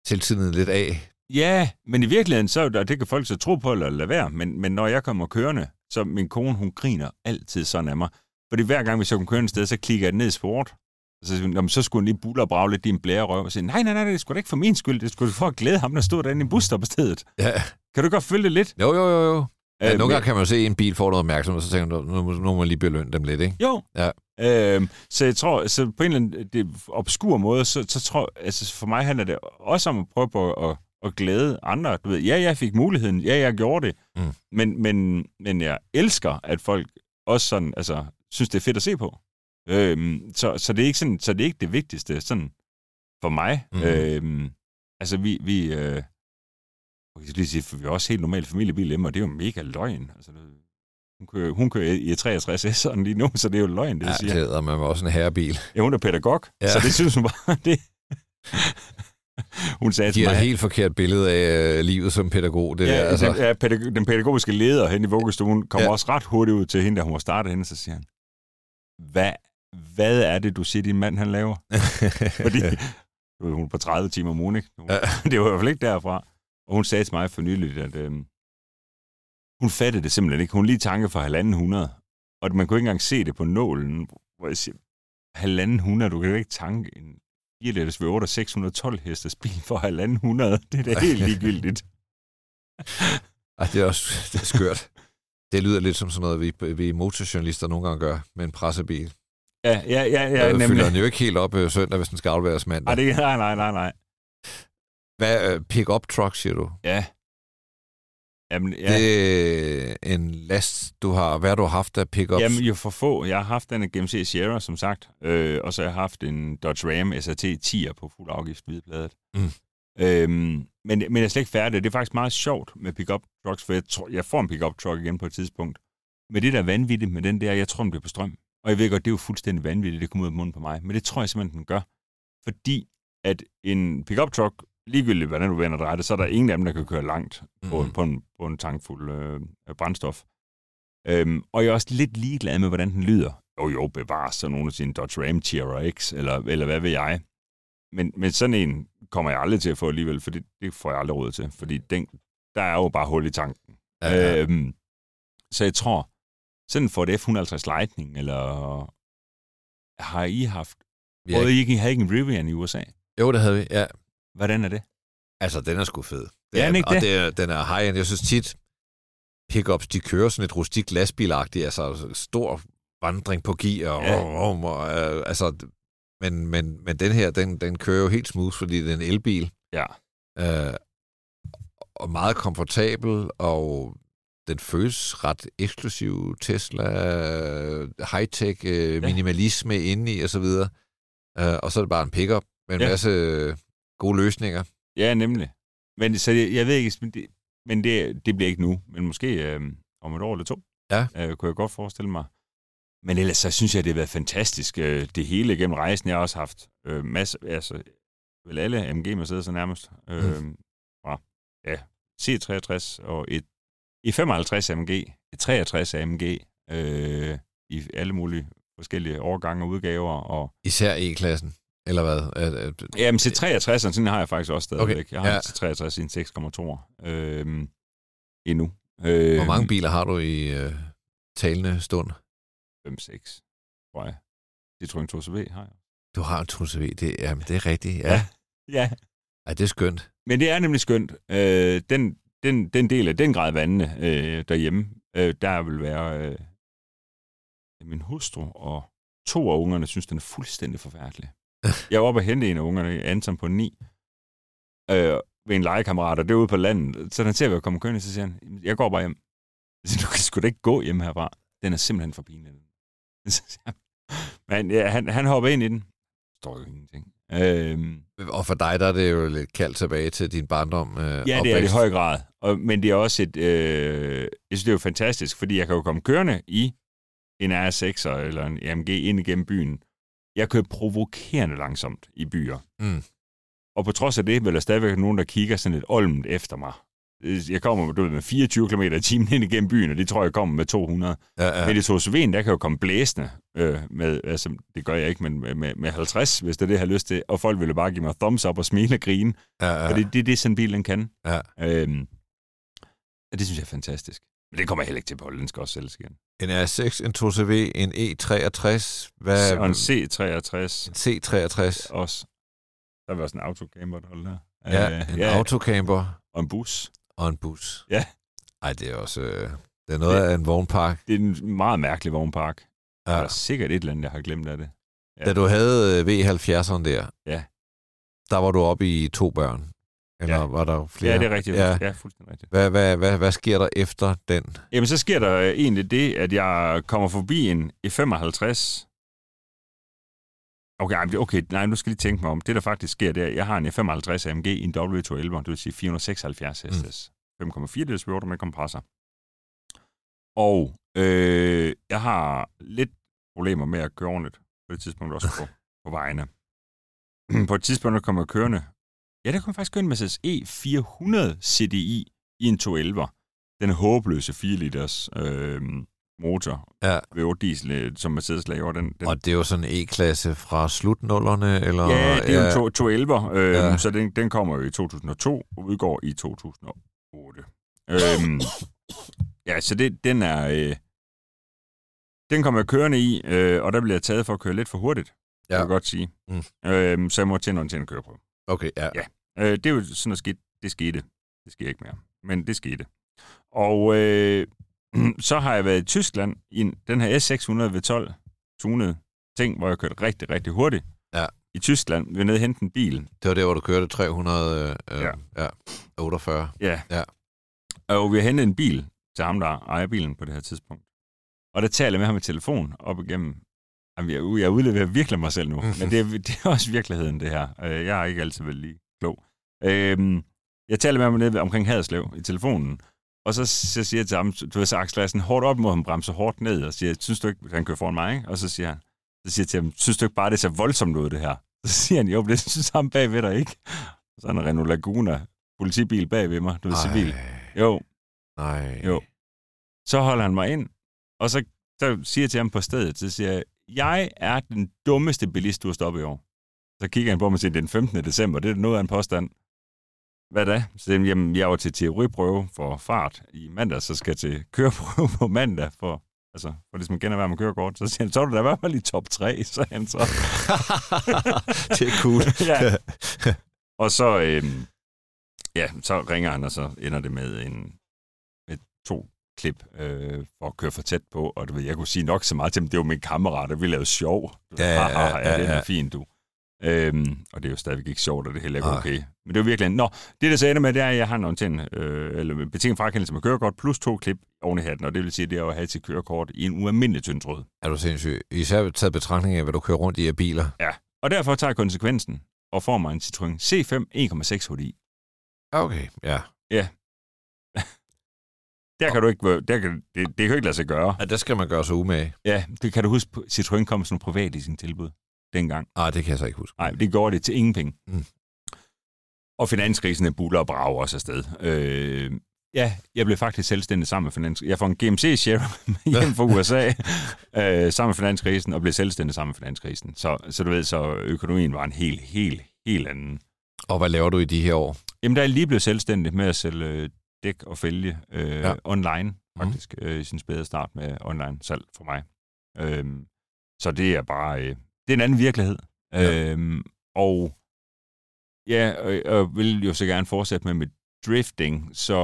selvtiden lidt af. Ja, men i virkeligheden, så og det kan folk så tro på eller lade være, men, men når jeg kommer kørende, så min kone, hun griner altid sådan af mig. Fordi hver gang, vi så kommer kørende et sted, så klikker jeg ned i sport. Og så, siger hun, "Nå, men så skulle hun lige bulle og brage lidt en blærerøv og sige, nej, nej, nej, det sgu da ikke for min skyld, det skulle for at glæde ham, der stod derinde i busstop stedet. Ja. Kan du godt følge det lidt? Jo, jo, jo, jo. Ja, Øh, nogle gange kan man jo se, at en bil får noget opmærksomhed, og så tænker man, nu, nu må man lige belønne dem lidt, ikke? Jo. Ja. Øhm, så jeg tror, så på en eller anden det obskur måde, så, så tror altså for mig handler det også om at prøve på at, at glæde andre. Du ved, ja, jeg fik muligheden, ja, jeg gjorde det, Mm. men, men, men jeg elsker, at folk også sådan, altså, synes, det er fedt at se på. Øhm, så, så, det er ikke sådan, så det er ikke det vigtigste sådan, for mig. Mm. Øhm, altså, vi, vi øh, jeg skal lige sige, for vi er også helt normal familiebil hjemme, og det er jo mega løgn. Altså, det, hun kører, hun kører i 63 S'eren lige nu, så det er jo løgn, det Ja, ja, siger. det hedder man også en herrebil. Ja, hun er pædagog, Ja. ja. så det synes hun bare, det... hun sagde De har mig... et helt forkert billede af øh, livet som pædagog, det ja, der. Altså. den, ja, pædag- den pædagogiske leder hen i vuggestuen kom Ja. ja. også ret hurtigt ud til hende, da hun var startet hende, så siger han, hvad, hvad er det, du siger, din mand han laver? Fordi hun er på 30 timer om ugen, ikke? Hun, Ja. det var i hvert fald ikke derfra. Og hun sagde til mig for nylig, at øhm, hun fattede det simpelthen ikke. Hun lige tanke for halvanden hundrede. Og man kunne ikke engang se det på nålen, hvor jeg siger, halvanden hundrede, du kan jo ikke tanke en 4 liters V8 og 612 hestes bil for halvanden hundrede. Det er da helt ligegyldigt. Ej, det er også det er skørt. Det lyder lidt som sådan noget, vi, vi motorjournalister nogle gange gør med en pressebil. Ja, ja, ja, ja Ja, nemlig. fylder den jo ikke helt op øh, søndag, hvis den skal afleveres mandag. Ej, det, nej, nej, nej, nej. Hvad, øh, pick-up truck, siger du? Ja. Jamen, Ja. Det er en last, du har... Hvad har du haft af pickups? Jamen, jo for få. Jeg har haft af GMC Sierra, som sagt, øh, og så har jeg haft en Dodge Ram SRT 10'er på fuld afgift hvidbladet. Mm. Øhm, men, men jeg er slet ikke færdig. Det er faktisk meget sjovt med pickup trucks, for jeg, tror, jeg får en pickup truck igen på et tidspunkt. Men det der er vanvittigt med den der, jeg tror, den bliver på strøm. Og jeg ved godt, det er jo fuldstændig vanvittigt, det kommer ud af munden på mig. Men det tror jeg simpelthen, den gør. Fordi at en pickup truck, ligegyldigt hvordan du vender dreje det, så er der ingen af dem, der kan køre langt på, mm. på, en, på en tankfuld øh, brændstof. Øhm, og jeg er også lidt ligeglad med, hvordan den lyder. Jo, jo, bevares så nogen af sine Dodge Ram TRX, eller, eller hvad ved jeg. men, men sådan en kommer jeg aldrig til at få alligevel, for det, det får jeg aldrig råd til, fordi den, der er jo bare hul i tanken. Ja, ja. Øhm, så jeg tror, sådan for det F-150 Lightning, eller har I haft, ja. har I ikke havde ikke en Rivian i USA? Jo, det havde vi, ja. Hvordan er det? Altså, den er sgu fed. Det Ja, er den ikke og det? det er, den er high-end. Jeg synes tit, pickups, de kører sådan et rustikt lastbilagtigt, altså stor vandring på gear, og, Ja. og, og, og øh, altså, men, men, men den her, den, den kører jo helt smooth, fordi det er en elbil, Ja. øh, og meget komfortabel, og den føles ret eksklusiv. Tesla, high-tech, øh, minimalisme inde i, og så videre. Øh, og så er det bare en pickup med en Ja. masse gode løsninger. Ja, nemlig. Men så jeg, jeg ved ikke, men det, men det, det bliver ikke nu, men måske øh, om et år eller to, Ja. øh, kunne jeg godt forestille mig. Men ellers så synes jeg, det har været fantastisk, øh, det hele gennem rejsen. Jeg har også haft øh, masser, altså vel alle AMG Mercedes nærmest, øh, fra ja, C63 og et E55 AMG, et 63 AMG, øh, i alle mulige forskellige årgange og udgaver, og Især E-klassen, eller hvad? Jamen, til 63'eren, sådan har jeg faktisk også stadigvæk. Okay, Jeg har ja. til 63 i en 6,2 øh, endnu. Øh, Hvor mange biler har du i øh, talende stund? 5-6, tror jeg. Citroën 2CV har jeg. Du har en Trusse V, det, jamen, det er rigtigt. Ja. Ja. Ja. ja, det er skønt. Men det er nemlig skønt. Øh, den, den, den del af den grad vandene øh, derhjemme, øh, der vil være... Øh, min hustru og to af ungerne synes, den er fuldstændig forfærdelig. Jeg var oppe og hente en af ungerne, Anton på 9, øh, ved en legekammerat, og det er ude på landet. Så han ser, at jeg kommer kørende, så siger han, jeg går bare hjem. Siger, du kan sgu da ikke gå hjem herfra. Den er simpelthen for pinlig. Så Men ja, han, han hopper ind i den. Står jo ingenting. Øhm, Og for dig, der er det jo lidt kaldt tilbage til din barndom. Øh, Ja, det er det i opvækst. høj grad. Og, men det er også et... Øh, jeg synes, det er jo fantastisk, fordi jeg kan jo komme kørende i en R6'er eller en AMG ind igennem byen. Jeg kører provokerende langsomt i byer. Mm. Og på trods af det, vil der stadigvæk nogen, der kigger sådan lidt olmt efter mig. Jeg kommer du ved, med 24 km i timen ind igennem byen, og det tror jeg kommer med 200. Ja, Ja. Men i Tosvejen, der kan jo komme blæsende øh, med, altså, det gør jeg ikke, men med, med, med 50, hvis det er det, jeg har lyst til. Og folk ville bare give mig thumbs up og smile og grine. ja, Ja. Og det, det er det, sådan en bil den kan. Ja. Øhm, og det synes jeg er fantastisk. Men det kommer heller ikke til på, den skal også sælges igen. En R6, en 2CV, en E63, hvad, Og en C63 en C63, også. Der var også en autocamper, der holdt der. ja, Øh, en autocamper Og en bus. og en bus. Ja. Ej, det er også... Øh, det er noget af en vognpark. Det er en meget mærkelig vognpark. Ja. Der Ja. er sikkert et eller andet, jeg har glemt af det. Ja. Da du havde øh, V70'eren der, Ja. der var du oppe i to børn. Eller Ja. var der flere? Ja, det er rigtigt. Ja. Ja, fuldstændig rigtigt. Hvad, hvad, hvad, hvad sker der efter den? Jamen, så sker der øh, egentlig det, at jeg kommer forbi en E55. Okay, ej, men det- okay, nej, nu skal jeg lige tænke mig om. Det, der faktisk sker, det er, at jeg har en E55 AMG i en W211, det vil sige 476 hestes. 5,4 liters V8 med kompressor. Og øh, jeg har lidt problemer med at køre ordentligt på det tidspunkt også på, på vejene. på et tidspunkt, der kommer jeg kørende. Ja, der kommer faktisk køre en Mercedes E400 CDI i en 211'er. Den håbløse 4 liters øh, motor, Ja. V8 diesel, øh, som Mercedes laver. Den, den, Og det er jo sådan en E-klasse fra slutnullerne, eller? ja, det er jo en 211'er, øh, Ja. ja. så den, den kommer jo i 2002 og udgår i 2008. øhm, ja, så det, den er... Øh, den kommer jeg kørende i, øh, og der bliver jeg taget for at køre lidt for hurtigt, ja. Ja. kan jeg godt sige. Mm. Øhm, så jeg må tænde til en køreprøve. Okay, ja. Ja. Øh, det er jo sådan noget skidt. Det skete. Det sker ikke mere. Men det skete. Og øh, så har jeg været i Tyskland i en, den her S600 V12 tunet ting, hvor jeg kørte rigtig, rigtig hurtigt. Ja. I Tyskland. Vi var nede og hente en bil. Det var der, hvor du kørte 300, øh, Ja. ja. 48. Ja. Ja. Og vi har hentet en bil til ham, der ejer bilen på det her tidspunkt. Og der taler jeg med ham i telefon op igennem. Jamen, jeg, jeg udleverer virkelig mig selv nu. Men det er, det er også virkeligheden, det her. Øh, Jeg er ikke altid vel lige klog. Øhm, jeg taler med ham nede omkring Haderslev i telefonen. Og så, så siger jeg til ham, du ved, så Axel er sådan hårdt op mod ham, bremser hårdt ned, og siger, synes du ikke, han kører foran mig, ikke? Og så siger han, så siger jeg til ham, synes du ikke bare, det ser voldsomt ud, det her? Så siger han, jo, det synes ham bagved dig ikke. Så en Renault Laguna, politibil bagved mig, du ved, civil. Jo, Nej. Jo. så holder han mig ind, og så, så siger jeg til ham på stedet, så siger jeg, jeg er den dummeste bilist, du har stoppet i år. Så kigger han på mig og siger, det er den 15. december, det er noget af en påstand. Hvad da? Så siger jamen, jeg var til teoriprøve for fart i mandag, så skal jeg til køreprøve på mandag for, altså, for ligesom at genere med kørekort. Så siger han, så er du da i hvert fald i top 3, så han så. det er cool. ja. Og så, øhm, ja, så ringer han, og så ender det med, en, med to klip øh, for at køre for tæt på. Og du ved, jeg kunne sige nok så meget til dem, det var min kammerat, og vi lavede sjov. Ja, ja, ja, ja, ja, det ja. er fint, du. Øhm, og det er jo stadigvæk ikke sjovt, og det er heller ikke okay. Men det er virkelig... Nå, det der så ender med, det er, at jeg har en orientering, øh, eller betinget frakendelse med kørekort, plus to klip oven i hatten, og det vil sige, det er at have til kørekort i en ualmindelig tynd tråd. Er du sindssyg? Især taget betragtning af, hvad du kører rundt i af biler. Ja, og derfor tager jeg konsekvensen og får mig en Citroën C5 1,6 HDI. Okay, ja. Der kan du ikke... Der kan, det, det kan jo ikke lade sig gøre. ja. der skal man gøre sig umage. Ja, det kan du huske, Citroën kom som privat i sin tilbud dengang. Nej, det kan jeg så ikke huske. Nej, det gjorde det til ingen penge. Mm. Og finanskrisen er buller og brager også afsted. Øh, ja, jeg blev faktisk selvstændig sammen med finanskrisen. Jeg får en GMC-share hjem fra USA øh, sammen med finanskrisen, og blev selvstændig sammen med finanskrisen. Så, så du ved, så økonomien var en helt, helt, helt anden. Og hvad laver du i de her år? Jamen, der er lige blevet selvstændig med at sælge øh, dæk og fælge øh, Ja. online, faktisk, mm. øh, i sin spæde start med online salg for mig. Øhm, så det er bare, øh, det er en anden virkelighed. Ja. Øhm, og ja, og, og vil jo så gerne fortsætte med mit drifting, så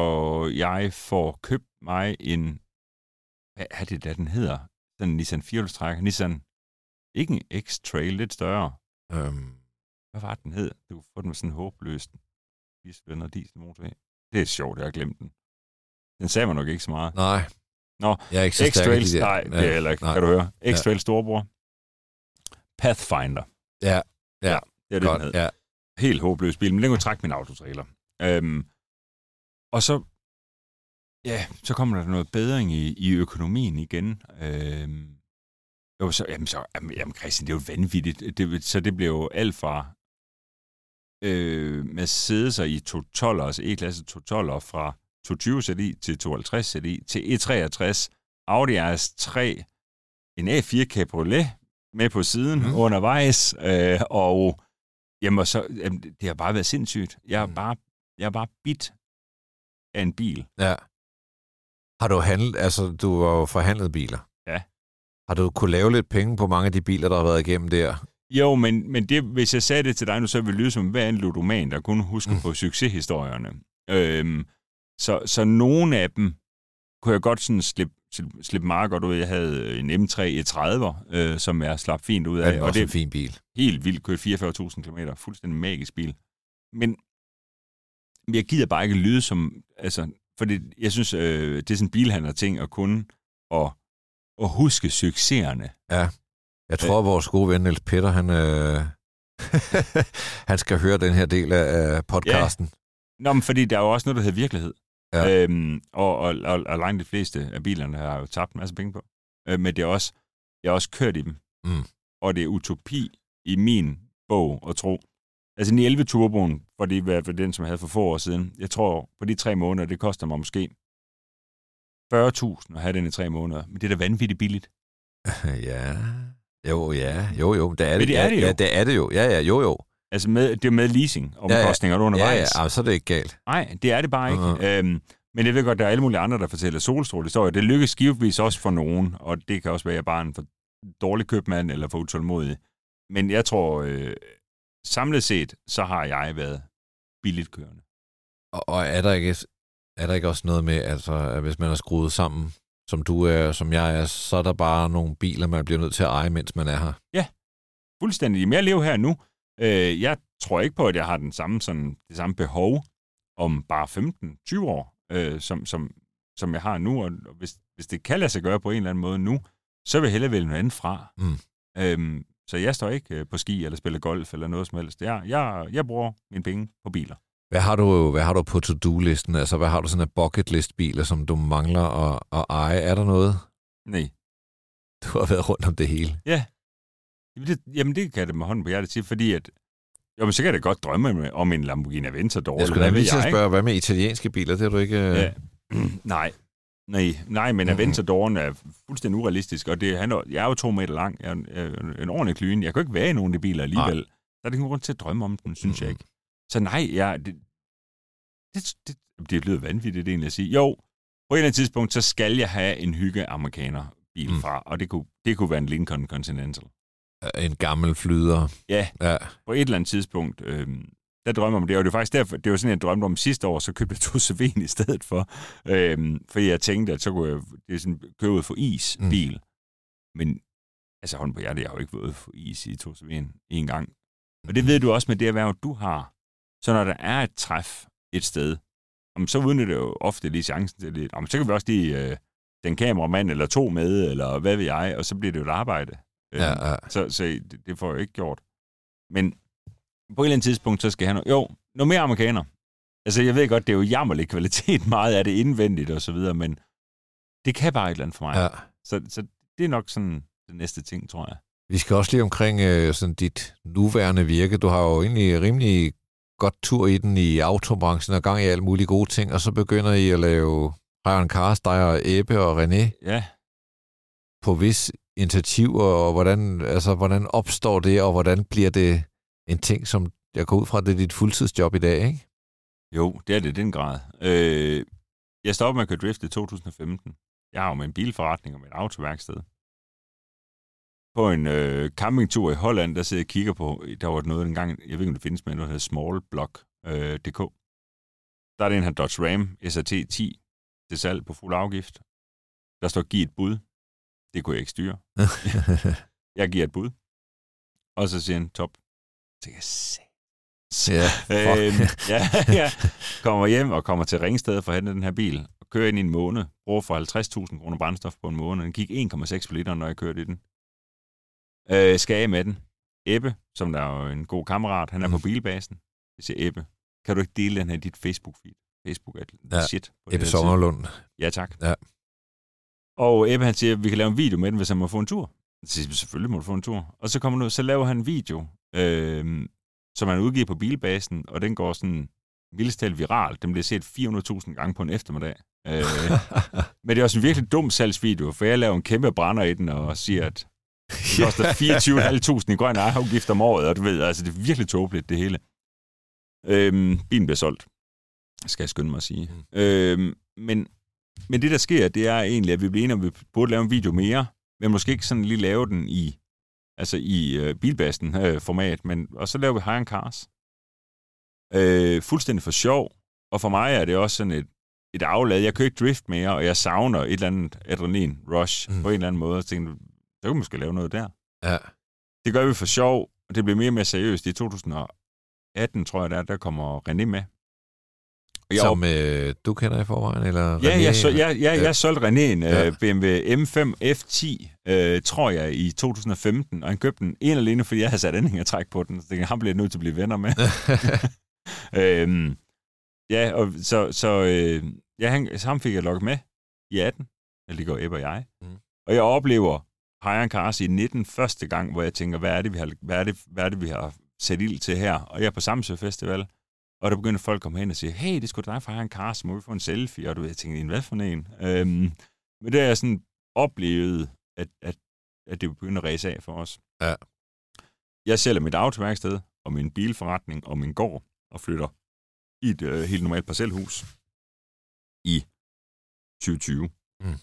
jeg får købt mig en, hvad er det, der den hedder? Sådan en Nissan 4 Nissan, ikke en X-Trail, lidt større. Øhm, Hvad var den hed? Du får den med sådan en håbløst diesel og dieselmotor. Det er sjovt, jeg har glemt den. Den sagde mig nok ikke så meget. nej. Nå, jeg er ikke så X-Trails, de nej, det er heller ikke, nej. kan du høre. X-Trail storebror. Pathfinder. Ja, ja. Det er det, Godt, den hed. ja. Helt håbløs bil, men den kunne trække min autotrailer. Øhm, og så, ja, så kommer der noget bedring i, i økonomien igen. Øhm, jo, så, jamen, så, jamen, jamen, Christian, det er jo vanvittigt. Det, så det blev jo alt fra øh, Mercedes i 212'er, altså E-klasse 212'er fra 220 CDI til 250 CDI til E63, Audi RS3, en A4 Cabriolet med på siden mm. undervejs, øh, og jamen, så, jamen, det har bare været sindssygt. Jeg er Mhm. bare, jeg er bare bit af en bil. Ja. Har du handlet, altså du har jo forhandlet biler. Ja. Har du kunne lave lidt penge på mange af de biler, der har været igennem der? Jo, men, men det, hvis jeg sagde det til dig nu, så ville det lyde som hver en ludoman, der kunne huske Mm. på succeshistorierne. Øhm, så, så nogle af dem kunne jeg godt sådan slippe, slippe, slippe meget godt ud. Jeg havde en M3 E30'er, øh, som jeg slap fint ud Ja, af. det er og det en fin bil. helt vildt kørt 44.000 km. Fuldstændig magisk bil. Men jeg gider bare ikke lyde som... Altså, for det, jeg synes, øh, det er sådan en bilhandler ting at kunne og, og huske succeserne. Jeg tror, at vores gode ven Niels Peter, han, øh, han skal høre den her del af podcasten. Nå, men fordi der er jo også noget, der hedder virkelighed. Ja. Øhm, og, og, og, og langt de fleste af bilerne har jo tabt en masse penge på. Øh, men det er også, jeg har også kørt i dem. Mm. Og det er utopi i min bog at tro. Altså 911 Turboen, for det var for den, som jeg havde for få år siden. Jeg tror, på de tre måneder, det koster mig måske 40.000 at have den i tre måneder. Men det er da vanvittigt billigt. ja. Jo, ja. Jo, jo. Det er Men det er ja, det jo. Ja, det er det jo. Ja, ja. Jo, jo. Altså med, det er med leasing omkostninger ja, ja. Ja, undervejs. ja. Ah, så er det ikke galt. Nej, det er det bare ikke. Mhm. Øhm, men jeg ved godt, der er alle mulige andre, der fortæller solstrålehistorier. Det lykkes givetvis også for nogen, og det kan også være, at jeg bare er en for dårlig købmand eller for utålmodig. Men jeg tror, øh, samlet set, så har jeg været billigt kørende. Og, og er, der ikke, er der ikke også noget med, altså, at hvis man er skruet sammen, som du er, som jeg er, så er der bare nogle biler, man bliver nødt til at eje, mens man er her? Fuldstændig. Men jeg lever her nu. Øh, jeg tror ikke på, at jeg har den samme, sådan, det samme behov om bare 15-20 år, øh, som, som, som jeg har nu. Og hvis, hvis det kan lade sig gøre på en eller anden måde nu, så vil jeg hellere vælge noget andet fra. Mm. Øhm, så jeg står ikke øh, på ski eller spiller golf eller noget som helst. Jeg, jeg, jeg bruger mine penge på biler. Hvad har du, hvad har du på to-do-listen? Altså, hvad har du sådan en bucket list biler, som du mangler at, at eje? Er der noget? Nej. Du har været rundt om det hele. Jamen det, jamen det kan jeg da med hånden på hjertet sige, fordi at jo, men så kan jeg da godt drømme om en Lamborghini Aventador. Jeg skulle da lige til at spørge, hvad med italienske biler? Det har du ikke... øh, Ja. nej. Nej, nej, men. Aventadoren er fuldstændig urealistisk, og det, han er, jeg er jo to meter lang, jeg er en, en ordentlig klyne. Jeg kan jo ikke være i nogen af de biler alligevel. Der er det ingen grund til at drømme om den, synes mm. jeg ikke. Så nej, ja, det, det, det, det lyder vanvittigt egentlig at sige. Jo, på et eller andet tidspunkt, så skal jeg have en hygge amerikaner bil mm. fra, og det kunne, det kunne være en Lincoln Continental. En gammel flyder. Ja, ja. på et eller andet tidspunkt, øh, der drømmer om det, og det var faktisk derfor, det var sådan, jeg drømte om sidste år, så købte jeg to Savin i stedet for, øh, fordi jeg tænkte, at så kunne jeg det er sådan, købe ud for is mm. bil. Men altså hånden på hjertet, jeg har jo ikke været for is i to Savin en gang. Og det ved du også med det erhverv, du har. Så når der er et træf et sted, så udnytter det jo ofte lige chancen til det. så kan vi også lige øh, den kameramand eller to med, eller hvad ved jeg, og så bliver det jo et arbejde. Ja, øhm, ja. Så, så det, det får jeg jo ikke gjort. Men på et eller andet tidspunkt, så skal han jo, noget mere amerikaner. Altså, jeg ved godt, det er jo jammerlig kvalitet, meget af det indvendigt og så videre, men det kan bare et eller andet for mig. Ja. Så, så det er nok sådan det næste ting, tror jeg. Vi skal også lige omkring øh, sådan dit nuværende virke. Du har jo egentlig rimelig godt tur i den i autobranchen og gang i alle mulige gode ting, og så begynder I at lave Brian Cars, dig og Ebbe og René. Ja. På vis initiativer, og hvordan, altså, hvordan opstår det, og hvordan bliver det en ting, som jeg går ud fra, det er dit fuldtidsjob i dag, ikke? Jo, det er det i den grad. Øh, jeg stoppede med at køre drift i 2015. Jeg har jo med en bilforretning og med et autoværksted. På en øh, campingtur i Holland, der sidder jeg og kigger på, der var noget engang, jeg ved ikke, om det findes, men noget, der hedder smallblock.dk. Øh, der er den her Dodge Ram SRT 10 til salg på fuld afgift. Der står, giv et bud. Det kunne jeg ikke styre. jeg giver et bud. Og så siger han, top. Så tænker jeg, Ja, øhm, ja, ja. Kommer hjem og kommer til Ringsted for at hente den her bil. Og kører ind i en måned. Bruger for 50.000 kroner brændstof på en måned. Den gik 1,6 på liter, når jeg kørte i den. Øh, skal jeg med den? Ebbe, som der er jo en god kammerat, han er mm. på bilbasen. Jeg siger, Ebbe, kan du ikke dele den her i dit Facebook-feed? Facebook er ja. shit. På Ebbe Sommerlund. Ja, tak. Ja. Og Ebbe, han siger, vi kan lave en video med den, hvis han må få en tur. Så siger selvfølgelig må du få en tur. Og så kommer nu, så laver han en video, øh, som han udgiver på bilbasen, og den går sådan vildest talt viralt. Den bliver set 400.000 gange på en eftermiddag. Øh, men det er også en virkelig dum salgsvideo, for jeg laver en kæmpe brænder i den og siger, at det koster 24.500 i grøn afgift om året, og du ved, altså det er virkelig tåbeligt, det hele. Øhm, bilen bliver solgt, skal jeg skynde mig at sige. Mm. Øhm, men, men det, der sker, det er egentlig, at vi bliver enige om, at vi burde lave en video mere, men måske ikke sådan lige lave den i, altså i øh, bilbasten øh, format, men, og så laver vi High Cars. Øh, fuldstændig for sjov, og for mig er det også sådan et, et aflad. Jeg kan ikke drift mere, og jeg savner et eller andet adrenalin rush mm. på en eller anden måde. Så tænkte, så kan vi måske lave noget der. Ja. Det gør vi for sjov, og det bliver mere og mere seriøst. I 2018, tror jeg, der, der kommer René med. Og jeg Som øh, du kender i forvejen? Eller René, ja, jeg, så, ja, ja, jeg solgte René en ja. uh, BMW M5 F10, uh, tror jeg, i 2015, og han købte den en alene, fordi jeg havde sat anhængertræk på den, så det, han blev nødt til at blive venner med. øhm, ja, og så, så øh, ja, han, ham fik jeg lukket med i 18, eller det går Ebbe og jeg. Mm. Og jeg oplever Hayan Cars i 19 første gang, hvor jeg tænker, hvad er det, vi har, hvad er det, hvad er det, vi har sat ild til her? Og jeg er på Samsø Festival, og der begynder folk at komme hen og sige, hey, det skulle dig fra Hayan Cars, må vi få en selfie? Og du ved, jeg tænker, hvad for en? Øhm, men det er jeg sådan oplevet, at, at, at det begynder at ræse af for os. Ja. Jeg sælger mit autoværksted, og min bilforretning, og min gård, og flytter i et øh, helt normalt parcelhus i 2020. Mm.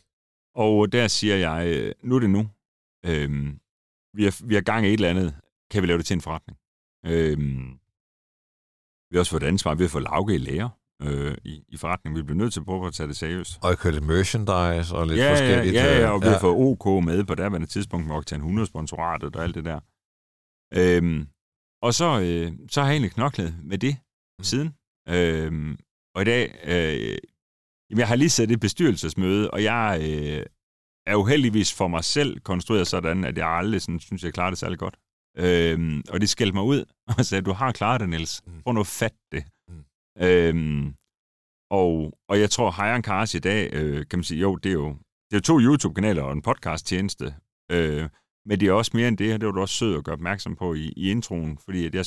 Og der siger jeg, øh, nu er det nu. Øhm, vi, har, vi har gang i et eller andet. Kan vi lave det til en forretning? Øhm, vi har også fået et ansvar. Vi har fået Lauke i lærer øh, i, i forretningen. Vi bliver nødt til at prøve at tage det seriøst. Og kørt lidt merchandise og lidt ja, forskelligt. Ja, ja, ja, og vi ja. har fået OK med på derværende tidspunkt med Octane 100 sponsoratet og alt det der. Øhm, og så, øh, så har jeg egentlig knoklet med det mm. siden. Øhm, og i dag, øh, jeg har lige sat et bestyrelsesmøde, og jeg øh, er uheldigvis for mig selv konstrueret sådan, at jeg aldrig sådan, synes, jeg klarer det særlig godt. Øhm, og det skældte mig ud og sagde, du har klaret det, Niels. Mm. Prøv nu at fatte det. Mm. Øhm, og, og jeg tror, Hayan Cars i dag, øh, kan man sige, jo, det er jo, det er to YouTube-kanaler og en podcast-tjeneste. Øh, men det er også mere end det, og det var du også sød at gøre opmærksom på i, i introen, fordi at jeg,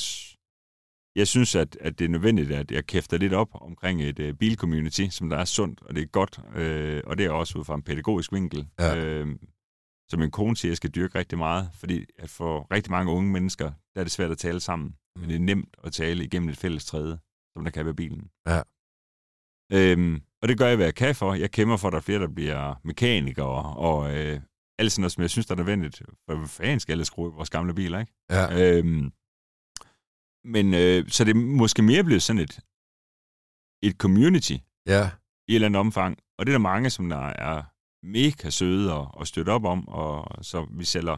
jeg synes, at, at det er nødvendigt, at jeg kæfter lidt op omkring et uh, bilcommunity, som der er sundt, og det er godt, øh, og det er også ud fra en pædagogisk vinkel. Ja. Øh, som min kone siger, jeg skal dyrke rigtig meget, fordi at for rigtig mange unge mennesker, der er det svært at tale sammen. Men det er nemt at tale igennem et fælles træde, som der kan være bilen. Ja. Øhm, og det gør jeg, hvad jeg kan for. Jeg kæmper for, at der er flere, der bliver mekanikere, og øh, alt sådan noget, som jeg synes, der er nødvendigt. For fanden skal alle skrue vores gamle biler, ikke? Ja. Øhm, men øh, så det er måske mere blevet sådan et, et community Ja. i et eller andet omfang. Og det er der mange, som der er mega søde og, og støtte op om, og så vi sælger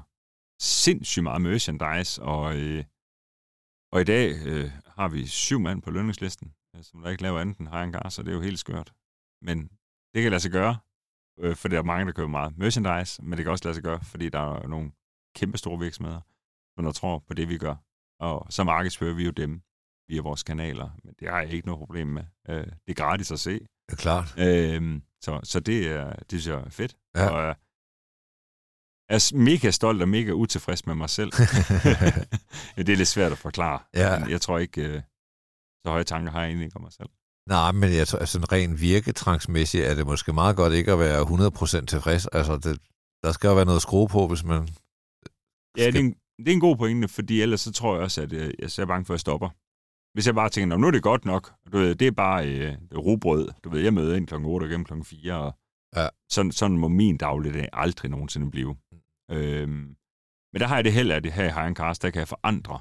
sindssygt meget merchandise, og, øh, og i dag øh, har vi syv mand på lønningslisten, øh, som der ikke laver andet end hire car, så det er jo helt skørt. Men det kan lade sig gøre, øh, for der er mange, der køber meget merchandise, men det kan også lade sig gøre, fordi der er nogle kæmpe store virksomheder, som der tror på det, vi gør. Og så markedsfører vi jo dem via vores kanaler, men det har jeg ikke noget problem med. Øh, det er gratis at se, er klart. Øhm, så, så det, er, det synes jeg er fedt. Ja. Og jeg er mega stolt og mega utilfreds med mig selv. det er lidt svært at forklare. Ja. Men jeg tror ikke, øh, så høje tanker har jeg egentlig ikke om mig selv. Nej, men jeg tror, altså, sådan rent virketrangsmæssigt er det måske meget godt ikke at være 100% tilfreds. Altså, det, der skal jo være noget at skrue på, hvis man... Ja, Skal- det er, en, det er en god pointe, fordi ellers så tror jeg også, at øh, jeg er bange for, at jeg stopper. Hvis jeg bare tænker, "Nå, nu er det godt nok, du ved, det er bare øh, rugbrød. Du ved, jeg møder ind kl. 8 og gennem kl. 4, og Ja. sådan, sådan må min dagligdag aldrig nogensinde blive. Øhm, men der har jeg det held, at det her i Cars, der kan jeg forandre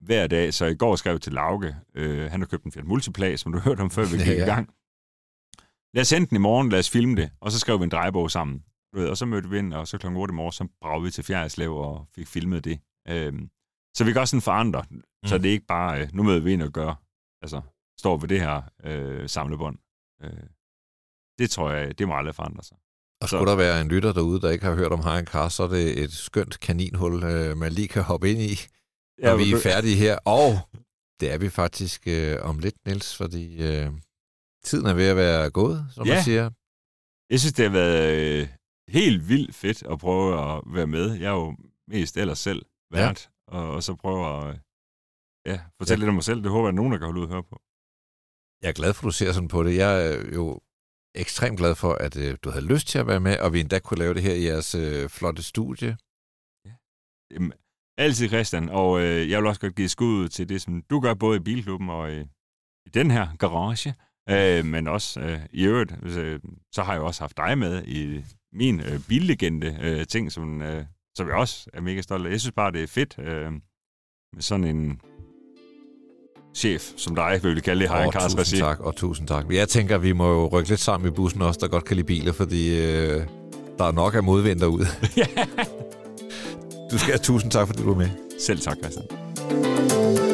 hver dag. Så i går skrev jeg til Lauke, øh, han har købt en Fiat Multipla, som du hørte om, før vi gik Ja, ja, ja. i gang. Lad os sende den i morgen, lad os filme det, og så skrev vi en drejebog sammen. Du ved, og så mødte vi ind, og så kl. 8 i morgen, så bragte vi til Fjerdslev og fik filmet det. Øhm, så vi kan også sådan forandre, mm. så det er ikke bare, øh, nu møder vi ind og gør, altså står ved det her øh, samlebånd. Øh, det tror jeg, det må aldrig forandre sig. Og Så- skulle der være en lytter derude, der ikke har hørt om High Car, så er det et skønt kaninhul, øh, man lige kan hoppe ind i, når Ja, vi er færdige her. Og det er vi faktisk øh, om lidt, Niels, fordi øh, tiden er ved at være gået, som Ja. man siger. Jeg synes, det har været øh, helt vildt fedt at prøve at være med. Jeg er jo mest ellers selv vært, ja. og, og så prøve at øh, ja, fortælle ja. lidt om mig selv. Det håber jeg, at nogen, der kan holde ud og høre på. Jeg er glad for, at du ser sådan på det. Jeg er jo ekstremt glad for, at øh, du havde lyst til at være med, og vi endda kunne lave det her i jeres øh, flotte studie. Jamen, altid Christian, og øh, jeg vil også godt give skud ud til det, som du gør både i Bilklubben og i, i den her garage, øh, men også øh, i øvrigt, øh, så har jeg jo også haft dig med i min øh, billegende øh, ting, som, øh, som jeg også er mega stolt af. Jeg synes bare, det er fedt øh, med sådan en chef, som dig, vil vi kalde det, og Kars tusind tak, og tusind tak. Jeg tænker, vi må jo rykke lidt sammen i bussen også, der godt kan lide biler, fordi øh, der er nok af modvind derude. du skal have tusind tak, fordi du var med. Selv tak, Christian.